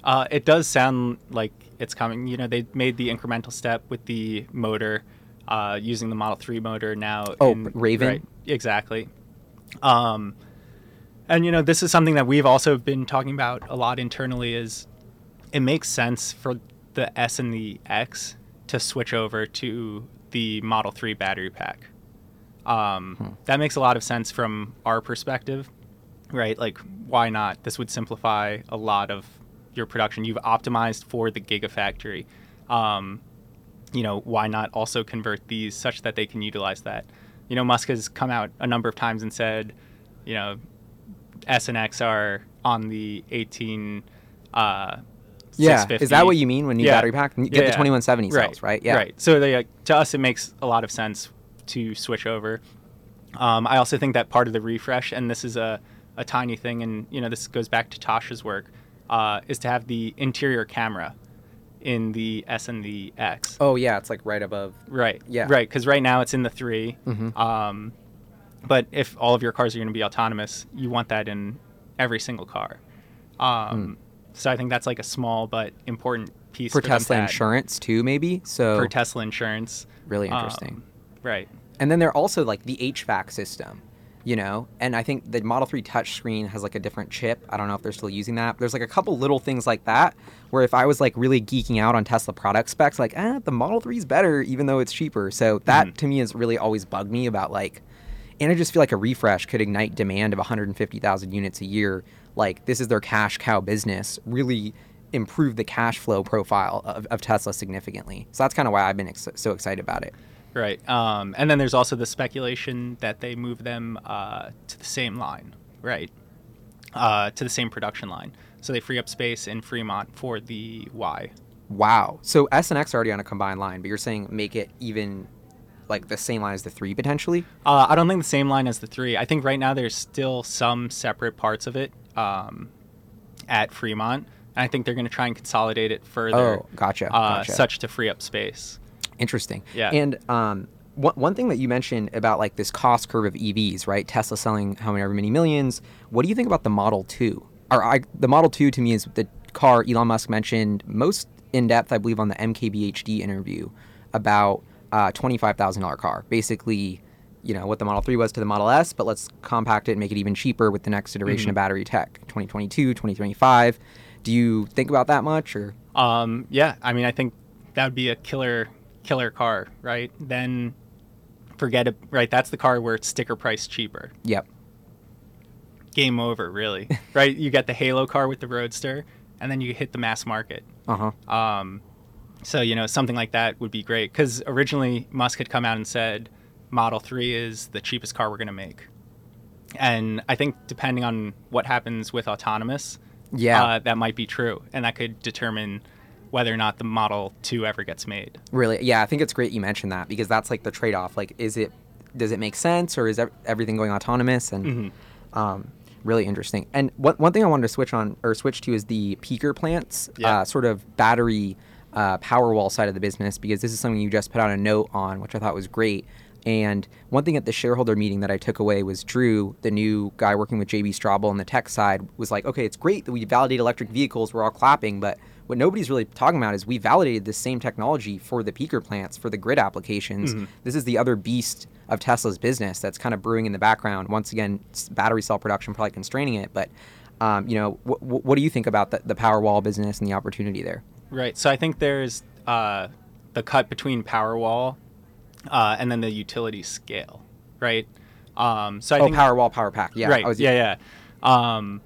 B: Uh, it does sound like it's coming. You know, they made the incremental step with the motor, uh, using the Model 3 motor now.
A: Oh, Raven?
B: Right, exactly. Um, and, you know, this is something that we've also been talking about a lot internally is it makes sense for the S and the X to switch over to the Model 3 battery pack. Um, That makes a lot of sense from our perspective, right? Like, why not? This would simplify a lot of your production. You've optimized for the Gigafactory. Um, you know, why not also convert these such that they can utilize that? You know, Musk has come out a number of times and said, you know, S and X are on the 18. Uh,
A: Yeah, is that what you mean when you
B: Yeah.
A: battery pack? You get
B: Yeah,
A: the
B: yeah.
A: 2170 cells, right? Yeah.
B: Right. So they, to us, it makes a lot of sense to switch over. Um, I also think that part of the refresh, and this is a, a tiny thing, and you know this goes back to Tasha's work, uh, is to have the interior camera in the S and the X.
A: Oh yeah, it's like right above.
B: Right.
A: Yeah.
B: Right. Because right now it's in the 3
A: Mhm.
B: Um, but if all of your cars are going to be autonomous, you want that in every single car. Um, So I think that's like a small but important piece.
A: For
B: to
A: Tesla insurance too, maybe. So
B: For Tesla insurance.
A: really
B: Um,
A: interesting.
B: right.
A: And then they're also like the HVAC system, you know. And I think the Model 3 touchscreen has like a different chip. I don't know if they're still using that. There's like a couple little things like that where if I was like really geeking out on Tesla product specs, like, eh, the Model 3 is better even though it's cheaper. So that
B: Mhm.
A: to me has really always bugged me about like, and I just feel like a refresh could ignite demand of 150,000 units a year. Like this is their cash cow business. Really improve the cash flow profile of, of Tesla significantly. So that's kind of why I've been ex- so excited about it.
B: Right. Um, and then there's also the speculation that they move them uh, to the same line, right? Uh, to the same production line. So they free up space in Fremont for the Y.
A: Wow. So S and X are already on a combined line, but you're saying make it even like the same line as the three potentially?
B: Uh, I don't think the same line as the three. I think right now there's still some separate parts of it um, at Fremont. And I think they're going to try and consolidate it further,
A: Oh, gotcha.
B: uh,
A: gotcha.
B: such to free up space.
A: Interesting.
B: Yeah.
A: And um, one, one thing that you mentioned about like this cost curve of EVs, right? Tesla selling however many millions. What do you think about the Model 2? Or I, the Model 2 to me is the car Elon Musk mentioned most in depth, I believe, on the MKBHD interview about uh, $25,000 car. Basically, you know, what the Model 3 was to the Model S, but let's compact it and make it even cheaper with the next iteration of battery tech 2022, 2025. Do you think about that much or?
B: Um, yeah, I mean, I think that would be a killer, killer car, right? Then forget it, right? That's the car where it's sticker price cheaper.
A: Yep.
B: Game over, really, right? You get the Halo car with the Roadster, and then you hit the mass market.
A: Uh huh.
B: Um, so you know, something like that would be great because originally Musk had come out and said Model Three is the cheapest car we're going to make, and I think depending on what happens with autonomous,
A: Yeah.
B: uh, that might be true, and that could determine whether or not the Model Two ever gets made.
A: Really, yeah, I think it's great you mentioned that because that's like the trade-off. Like, is it does it make sense or is everything going autonomous? And
B: Mhm.
A: um, really interesting. And one one thing I wanted to switch on or switch to is the peaker plants,
B: Yeah.
A: uh, sort of battery uh, Powerwall side of the business because this is something you just put out a note on, which I thought was great. And one thing at the shareholder meeting that I took away was Drew, the new guy working with JB Straubel on the tech side, was like, okay, it's great that we validate electric vehicles, we're all clapping, but what nobody's really talking about is we validated this same technology for the peaker plants, for the grid applications.
B: Mhm.
A: This is the other beast of Tesla's business that's kind of brewing in the background. Once again, battery cell production probably constraining it, but um, you know, wh- wh- what do you think about the, the Powerwall business and the opportunity there?
B: Right. So I think there's uh, the cut between Powerwall uh, and then the utility scale, right? Um, so I
A: oh,
B: think
A: Powerwall, power pack. Yeah,
B: right.
A: I was-
B: yeah, yeah. Um,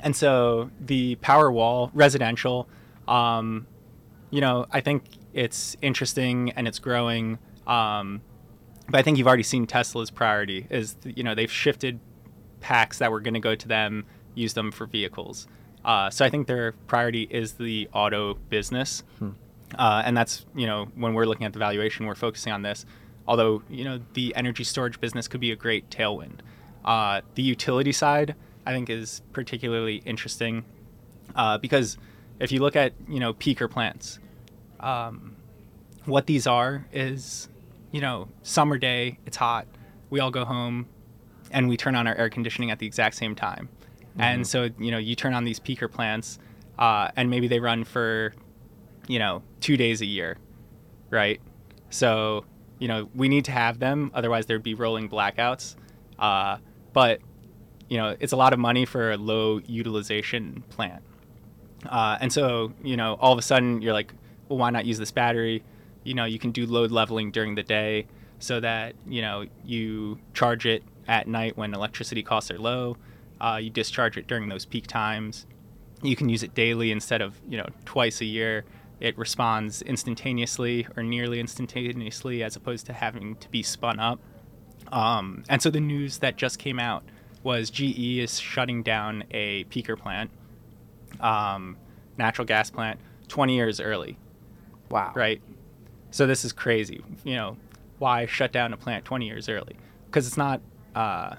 B: and so the Powerwall residential, um, you know, I think it's interesting and it's growing. Um, but I think you've already seen Tesla's priority is you know they've shifted packs that were going to go to them, use them for vehicles. Uh, so I think their priority is the auto business,
A: Hmm.
B: uh, and that's you know when we're looking at the valuation, we're focusing on this. Although you know the energy storage business could be a great tailwind. Uh, the utility side, I think, is particularly interesting uh, because if you look at you know peaker plants, um, what these are is you know summer day, it's hot, we all go home, and we turn on our air conditioning at the exact same time, and so you know you turn on these peaker plants, uh, and maybe they run for you know two days a year, right? So you know we need to have them, otherwise there'd be rolling blackouts. Uh, but you know it's a lot of money for a low utilization plant. Uh, and so, you know, all of a sudden you're like, well, why not use this battery? You know, you can do load leveling during the day. so that you know you charge it at night when electricity costs are low. Uh, you discharge it during those peak times. You can use it daily instead of you know twice a year. It responds instantaneously or nearly instantaneously, as opposed to having to be spun up. Um, and so the news that just came out was GE is shutting down a peaker plant, um, natural gas plant, 20 years early.
A: Wow.
B: Right. So this is crazy. You know, why shut down a plant 20 years early? Because it's not uh,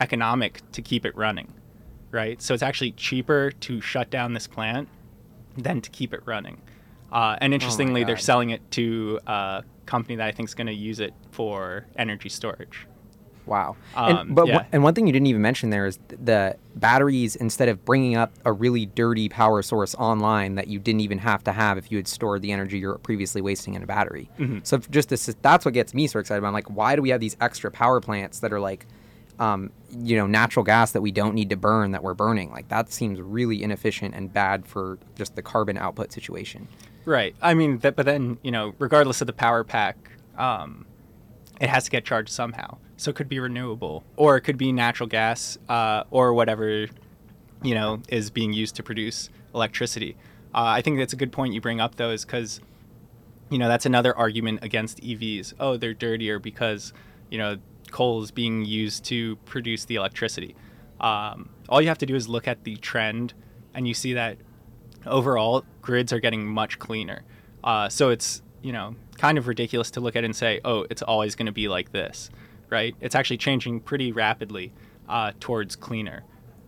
B: economic to keep it running, right? So it's actually cheaper to shut down this plant than to keep it running. Uh, and interestingly, they're selling it to a company that I think is going to use it for energy storage.
A: Wow.
B: Um,
A: and, but
B: yeah.
A: one- and one thing you didn't even mention there is th- the batteries. Instead of bringing up a really dirty power source online that you didn't even have to have if you had stored the energy you're previously wasting in a battery.
B: Mm-hmm.
A: So just this, that's what gets me so excited. About. I'm like, why do we have these extra power plants that are like, um, you know, natural gas that we don't need to burn that we're burning? Like that seems really inefficient and bad for just the carbon output situation.
B: Right. I mean, that, but then you know, regardless of the Powerpack, um, it has to get charged somehow. So it could be renewable, or it could be natural gas, uh, or whatever you know is being used to produce electricity. Uh, I think that's a good point you bring up, though, is because you know that's another argument against EVs. Oh, they're dirtier because you know coal is being used to produce the electricity. Um, all you have to do is look at the trend, and you see that overall grids are getting much cleaner. Uh, so it's you know kind of ridiculous to look at and say, oh, it's always going to be like this, right? It's actually changing pretty rapidly uh, towards cleaner.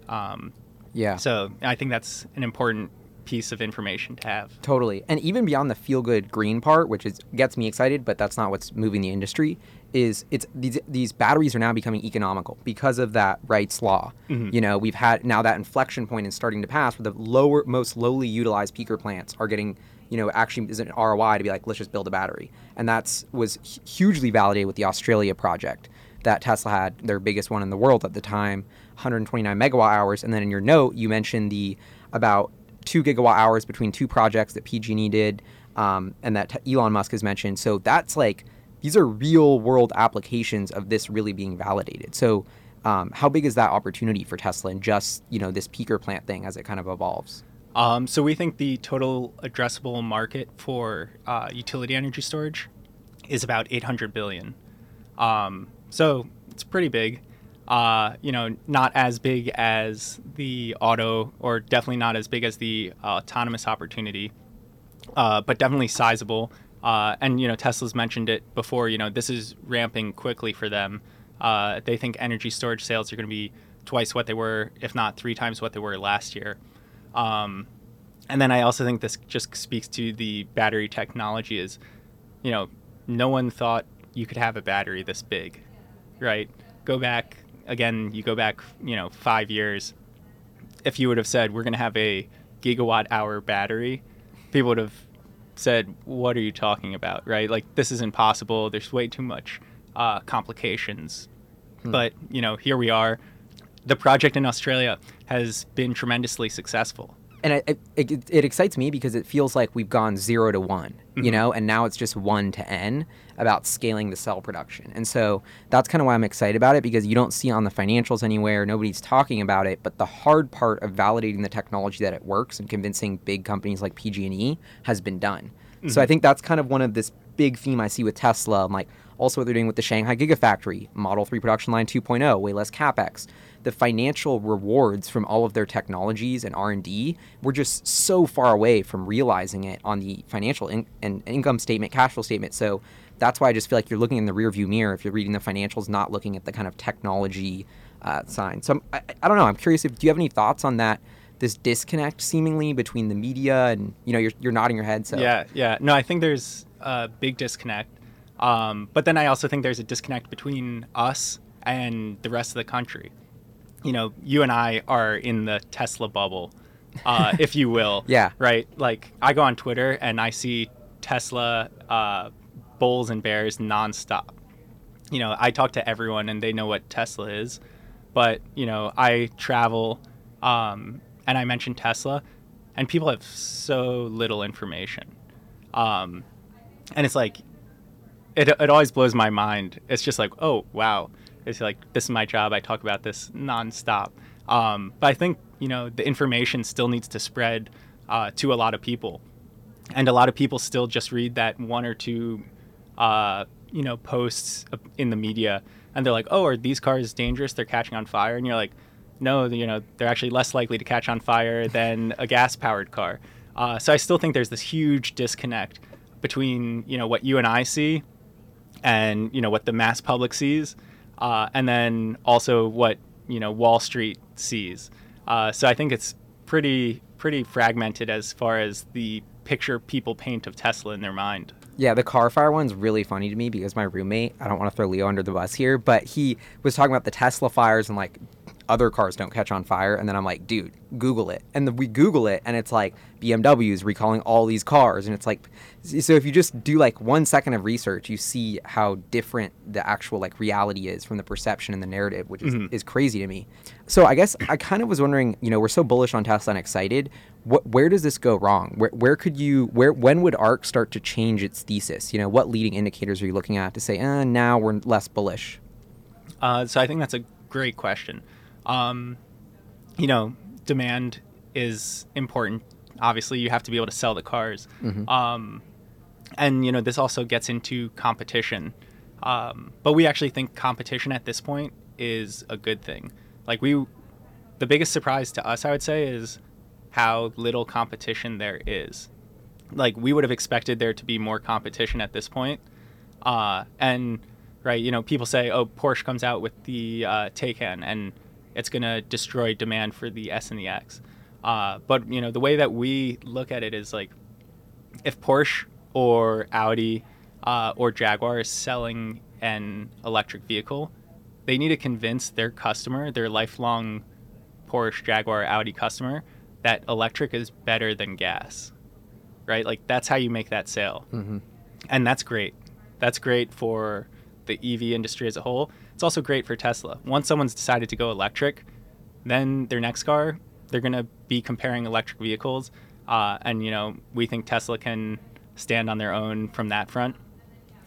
B: Um,
A: Yeah.
B: so I think that's an important piece of information to have.
A: Totally. And even beyond the feel good green part, which is gets me excited, but that's not what's moving the industry, is it's these these batteries are now becoming economical because of that Wright's law. You know, we've had now that inflection point is starting to pass where the lower most lowly utilized peaker plants are getting you know, actually is an ROI to be like, let's just build a battery. And that's was hugely validated with the Australia project that Tesla had, their biggest one in the world at the time, 129 megawatt hours. And then in your note, you mentioned the about two gigawatt hours between two projects that PG&E did, um, and that Elon Musk has mentioned. So that's like these are real world applications of this really being validated. So um, how big is that opportunity for Tesla and just you know this peaker plant thing as it kind of evolves?
B: Um, so we think the total addressable market for uh, utility energy storage is about 800 billion. Um, so it's pretty big. Uh, you know, not as big as the auto, or definitely not as big as the uh, autonomous opportunity, uh, but definitely sizable. Uh, and you know, Tesla's mentioned it before. You know, this is ramping quickly for them. Uh, they think energy storage sales are going to be twice what they were, if not three times what they were last year. Um, and then I also think this just speaks to the battery technology. Is you know, no one thought you could have a battery this big, right? Go back again. You go back, you know, five years. If you would have said we're going to have a gigawatt hour battery, people would have said, "What are you talking about?" Right? Like this is impossible. There's way too much uh, complications. But you know, here we are. The project in Australia has been tremendously successful.
A: and it, it, it, it excites me because it feels like we've gone zero to one, you know, and now it's just one to n about scaling the cell production. And so that's kind of why I'm excited about it because you don't see it on the financials anywhere. Nobody's talking about it, but the hard part of validating the technology that it works and convincing big companies like PG&E has been done. So I mm-hmm. think that's kind of one of this big theme I see with Tesla. I'm like also what they're doing with the Shanghai Gigafactory, Model 3 production line 2.0, way less capex. The financial rewards from all of their technologies and R&D, we're just so far away from realizing it on the financial in- and income statement, cash flow statement. So that's why I just feel like you're looking in the rearview mirror if you're reading the financials, not looking at the kind of technology uh, sign. So I'm, I, I don't know. I'm curious if do you have any thoughts on that? This disconnect seemingly between the media and you know you're, you're nodding your head. So
B: Yeah, yeah. No, I think there's a big disconnect. Um, but then I also think there's a disconnect between us and the rest of the country. You know, you and I are in the Tesla bubble, uh, if you will.
A: Yeah.
B: Right? Like, I go on Twitter and I see Tesla uh, bulls and bears nonstop. You know, I talk to everyone and they know what Tesla is. But, you know, I travel um, and I mention Tesla, and people have so little information. Um, and it's like it it always blows my mind. It's just like, oh wow, it's like this is my job. I talk about this nonstop. Um, but I think you know the information still needs to spread uh, to a lot of people, and a lot of people still just read that one or two, uh, you know, posts in the media, and they're like, oh, are these cars dangerous? They're catching on fire, and you're like, no, you know, they're actually less likely to catch on fire than a gas-powered car. Uh, so I still think there's this huge disconnect between you know what you and I see, and you know what the mass public sees, uh, and then also what you know Wall Street sees. Uh, so I think it's pretty pretty fragmented as far as the picture people paint of Tesla in their mind.
A: Yeah, the car fire one's really funny to me because my roommate, I don't want to throw Leo under the bus here, but he was talking about the Tesla fires and like other cars don't catch on fire. And then I'm like, dude, Google it. And then we Google it, and it's like BMWs recalling all these cars. And it's like, so if you just do like one second of research, you see how different the actual like reality is from the perception and the narrative, which is, mm-hmm. is crazy to me. So I guess I kind of was wondering, you know, we're so bullish on Tesla and excited. What, where does this go wrong? Where, where could you, where, when would ARK start to change its thesis? You know, what leading indicators are you looking at to say, eh, now we're less bullish?
B: Uh, so I think that's a great question. Um, you know, demand is important. Obviously, you have to be able to sell the cars. Mm-hmm. Um, and you know, this also gets into competition. Um, but we actually think competition at this point is a good thing. Like we, the biggest surprise to us, I would say, is how little competition there is. Like we would have expected there to be more competition at this point. Uh, and right, you know, people say, "Oh, Porsche comes out with the uh, Taycan," and it's going to destroy demand for the S and the X. Uh, but you know the way that we look at it is like if Porsche or Audi uh, or Jaguar is selling an electric vehicle, they need to convince their customer, their lifelong Porsche, Jaguar, Audi customer, that electric is better than gas. Right? Like that's how you make that sale. Mm-hmm. And that's great. That's great for the EV industry as a whole. It's also great for Tesla. Once someone's decided to go electric, then their next car, they're going to be comparing electric vehicles. Uh, and, you know, we think Tesla can stand on their own from that front.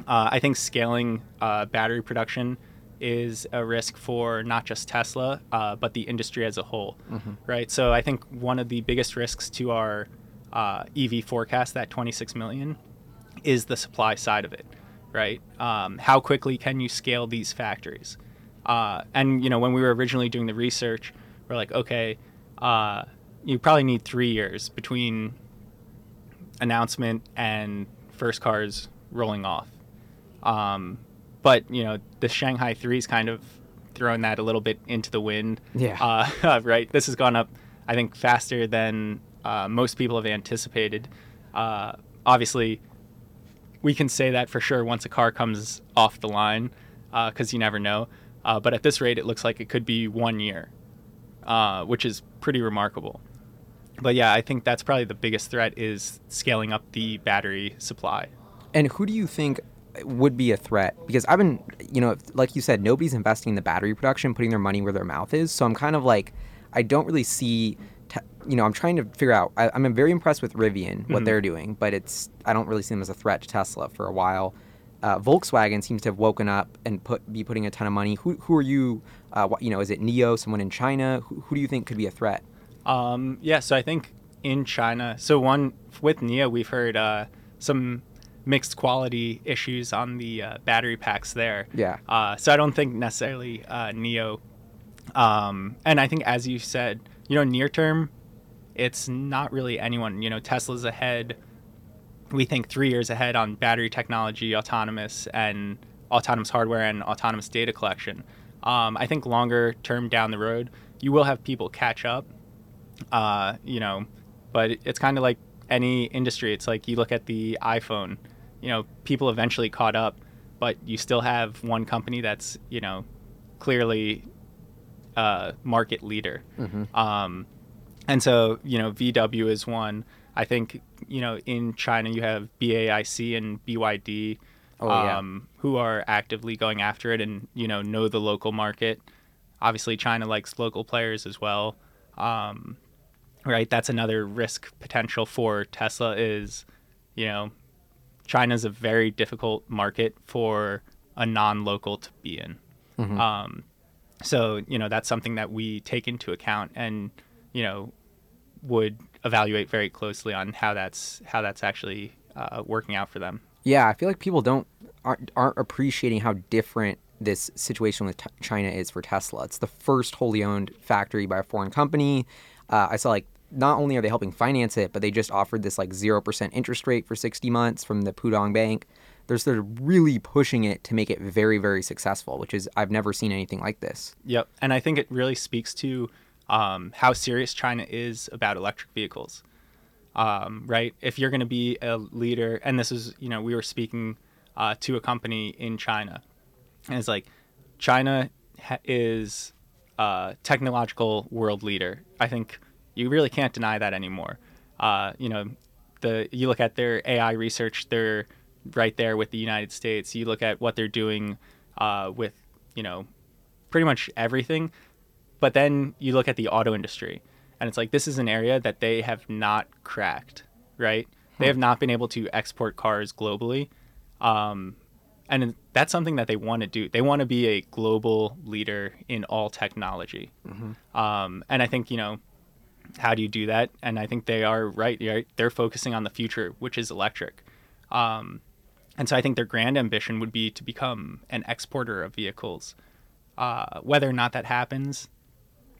B: Uh, I think scaling uh, battery production is a risk for not just Tesla, uh, but the industry as a whole, mm-hmm. right? So I think one of the biggest risks to our uh, EV forecast, that 26 million, is the supply side of it right? Um, how quickly can you scale these factories? Uh, and you know, when we were originally doing the research, we're like, okay, uh, you probably need three years between announcement and first cars rolling off. Um, but you know, the Shanghai Three is kind of throwing that a little bit into the wind.
A: Yeah.
B: Uh, right. This has gone up, I think, faster than uh, most people have anticipated. Uh, obviously, we can say that for sure once a car comes off the line, because uh, you never know. Uh, but at this rate, it looks like it could be one year, uh, which is pretty remarkable. But yeah, I think that's probably the biggest threat is scaling up the battery supply.
A: And who do you think would be a threat? Because I've been, you know, like you said, nobody's investing in the battery production, putting their money where their mouth is. So I'm kind of like, I don't really see you know, I'm trying to figure out. I, am very impressed with Rivian, what mm-hmm. they're doing, but it's I don't really see them as a threat to Tesla for a while. Uh, Volkswagen seems to have woken up and put be putting a ton of money. Who who are you? Uh, you know, is it NIO? Someone in China? Who, who do you think could be a threat?
B: Um, yeah, so I think in China. So one with NIO, we've heard uh, some mixed quality issues on the uh, battery packs there.
A: Yeah.
B: Uh, so I don't think necessarily uh, NIO. Um, and I think as you said, you know, near term, it's not really anyone. You know, Tesla's ahead. We think three years ahead on battery technology, autonomous and autonomous hardware and autonomous data collection. Um, I think longer term down the road, you will have people catch up. Uh, you know, but it's kind of like any industry. It's like you look at the iPhone. You know, people eventually caught up, but you still have one company that's you know clearly uh, market leader. Mm-hmm. Um, and so, you know, VW is one. I think, you know, in China you have BAIC and BYD oh, um, who are actively going after it and, you know, know the local market. Obviously, China likes local players as well. Um, right? That's another risk potential for Tesla is, you know, China's a very difficult market for a non-local to be in.
A: Mm-hmm.
B: Um, so you know that's something that we take into account and you know would evaluate very closely on how that's how that's actually uh, working out for them.
A: Yeah, I feel like people don't aren't, aren't appreciating how different this situation with t- China is for Tesla. It's the first wholly owned factory by a foreign company. Uh, I saw like not only are they helping finance it, but they just offered this like zero percent interest rate for sixty months from the Pudong Bank. They're sort of really pushing it to make it very, very successful, which is I've never seen anything like this.
B: Yep, and I think it really speaks to um, how serious China is about electric vehicles. Um, right, if you're going to be a leader, and this is you know we were speaking uh, to a company in China, and it's like China ha- is a technological world leader. I think you really can't deny that anymore. Uh, you know, the you look at their AI research, they're right there with the United States. You look at what they're doing uh, with you know pretty much everything, but then you look at the auto industry, and it's like this is an area that they have not cracked. Right, they have not been able to export cars globally. Um, and that's something that they want to do. They want to be a global leader in all technology. Um, and I think you know, how do you do that? And I think they are right. right? They're focusing on the future, which is electric. Um, and so I think their grand ambition would be to become an exporter of vehicles. Uh, whether or not that happens,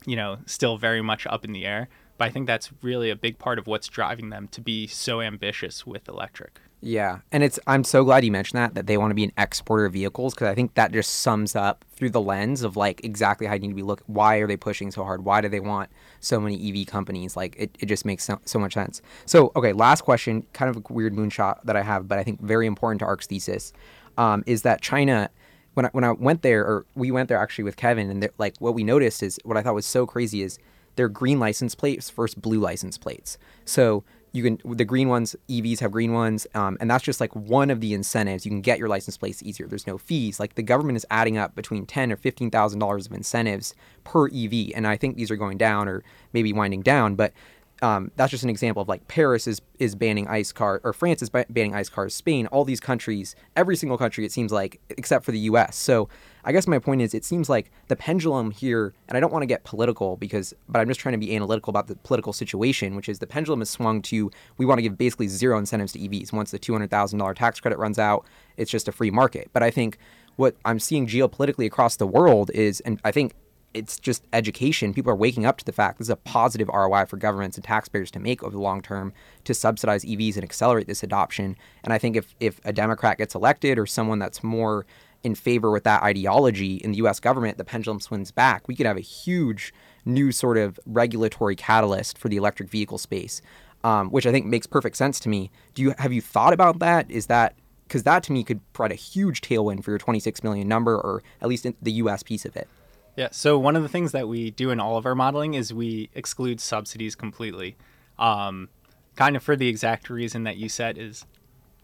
B: you know, still very much up in the air. But I think that's really a big part of what's driving them to be so ambitious with electric.
A: Yeah, and it's I'm so glad you mentioned that that they want to be an exporter of vehicles because I think that just sums up through the lens of like exactly how you need to be look. Why are they pushing so hard? Why do they want so many EV companies? Like it, it just makes so, so much sense. So okay, last question, kind of a weird moonshot that I have, but I think very important to ARK's thesis, um, is that China. When I, when I went there, or we went there actually with Kevin, and like what we noticed is what I thought was so crazy is they're green license plates versus blue license plates. So you can the green ones evs have green ones um, and that's just like one of the incentives you can get your license plates easier there's no fees like the government is adding up between 10 or 15 thousand dollars of incentives per ev and i think these are going down or maybe winding down but um, that's just an example of like Paris is is banning ice car or France is banning ice cars. Spain, all these countries, every single country it seems like, except for the U.S. So I guess my point is, it seems like the pendulum here, and I don't want to get political because, but I'm just trying to be analytical about the political situation, which is the pendulum has swung to we want to give basically zero incentives to EVs. Once the two hundred thousand dollar tax credit runs out, it's just a free market. But I think what I'm seeing geopolitically across the world is, and I think it's just education. People are waking up to the fact this is a positive ROI for governments and taxpayers to make over the long term to subsidize EVs and accelerate this adoption. And I think if, if a Democrat gets elected or someone that's more in favor with that ideology in the US government, the pendulum swings back. We could have a huge new sort of regulatory catalyst for the electric vehicle space, um, which I think makes perfect sense to me. Do you have you thought about that? Is that because that to me could provide a huge tailwind for your 26 million number, or at least the U.S. piece of it.
B: Yeah. So one of the things that we do in all of our modeling is we exclude subsidies completely, um, kind of for the exact reason that you said is,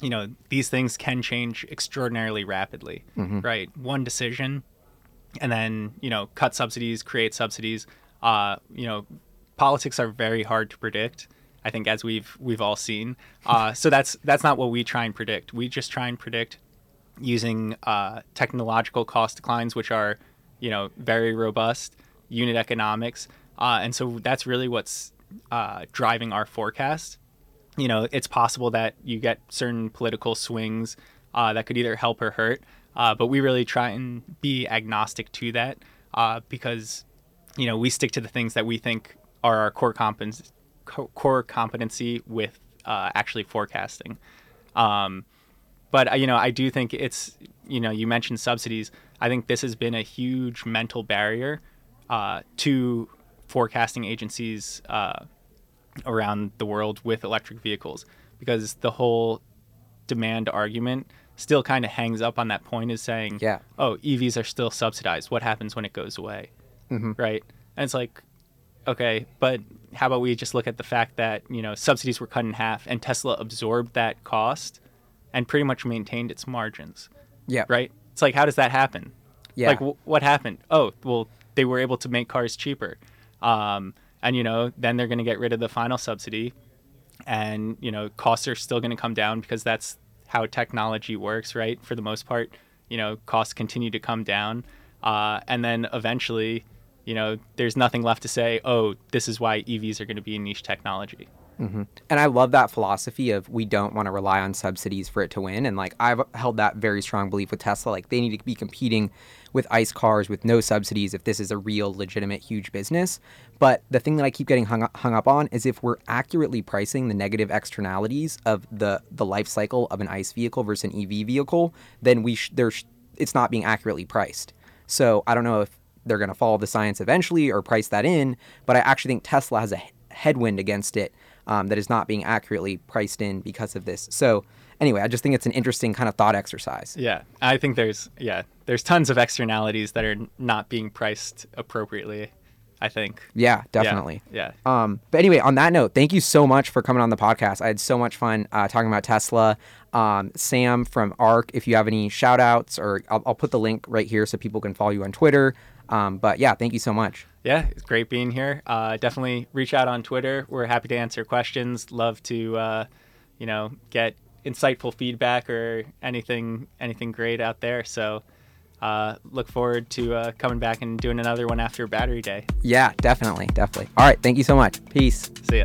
B: you know, these things can change extraordinarily rapidly, right? One decision, and then you know, cut subsidies, create subsidies. Uh, you know, politics are very hard to predict. I think as we've we've all seen. Uh, so that's that's not what we try and predict. We just try and predict using uh, technological cost declines, which are, you know, very robust unit economics, uh, and so that's really what's uh, driving our forecast. You know, it's possible that you get certain political swings uh, that could either help or hurt, uh, but we really try and be agnostic to that uh, because, you know, we stick to the things that we think are our core core competency with uh, actually forecasting. Um, but uh, you know, I do think it's you know, you mentioned subsidies. I think this has been a huge mental barrier uh, to forecasting agencies around the world with electric vehicles because the whole demand argument still kind of hangs up on that point is saying,
A: Yeah.
B: oh, EVs are still subsidized. What happens when it goes away? Right? And it's like, okay, but how about we just look at the fact that, you know, subsidies were cut in half and Tesla absorbed that cost and pretty much maintained its margins,
A: Yeah.
B: right? It's like, how does that happen?
A: Yeah.
B: Like, w- what happened? Oh, well, they were able to make cars cheaper. Um, and, you know, then they're going to get rid of the final subsidy. And, you know, costs are still going to come down because that's how technology works, right? For the most part, you know, costs continue to come down, uh, and then eventually, you know, there's nothing left to say. Oh, this is why EVs are going to be a niche technology.
A: Mm-hmm. And I love that philosophy of we don't want to rely on subsidies for it to win. And like I've held that very strong belief with Tesla. Like they need to be competing with ICE cars with no subsidies if this is a real, legitimate, huge business. But the thing that I keep getting hung up, hung up on is if we're accurately pricing the negative externalities of the the life cycle of an ICE vehicle versus an EV vehicle, then we sh- there's it's not being accurately priced. So I don't know if they're going to follow the science eventually or price that in, but I actually think Tesla has a headwind against it um, that is not being accurately priced in because of this. So anyway, I just think it's an interesting kind of thought exercise.
B: Yeah, I think there's yeah there's tons of externalities that are not being priced appropriately. I think.
A: Yeah, definitely.
B: Yeah. yeah.
A: Um, but anyway, on that note, thank you so much for coming on the podcast. I had so much fun uh, talking about Tesla. Um, Sam from ARK, if you have any shout outs, or I'll, I'll, put the link right here so people can follow you on Twitter. Um, but yeah, thank you so much.
B: Yeah, it's great being here. Uh, definitely reach out on Twitter. We're happy to answer questions. Love to, uh, you know, get insightful feedback or anything anything great out there. So uh, look forward to uh, coming back and doing another one after Battery Day.
A: Yeah, definitely, definitely. All right, thank you so much. Peace.
B: See ya.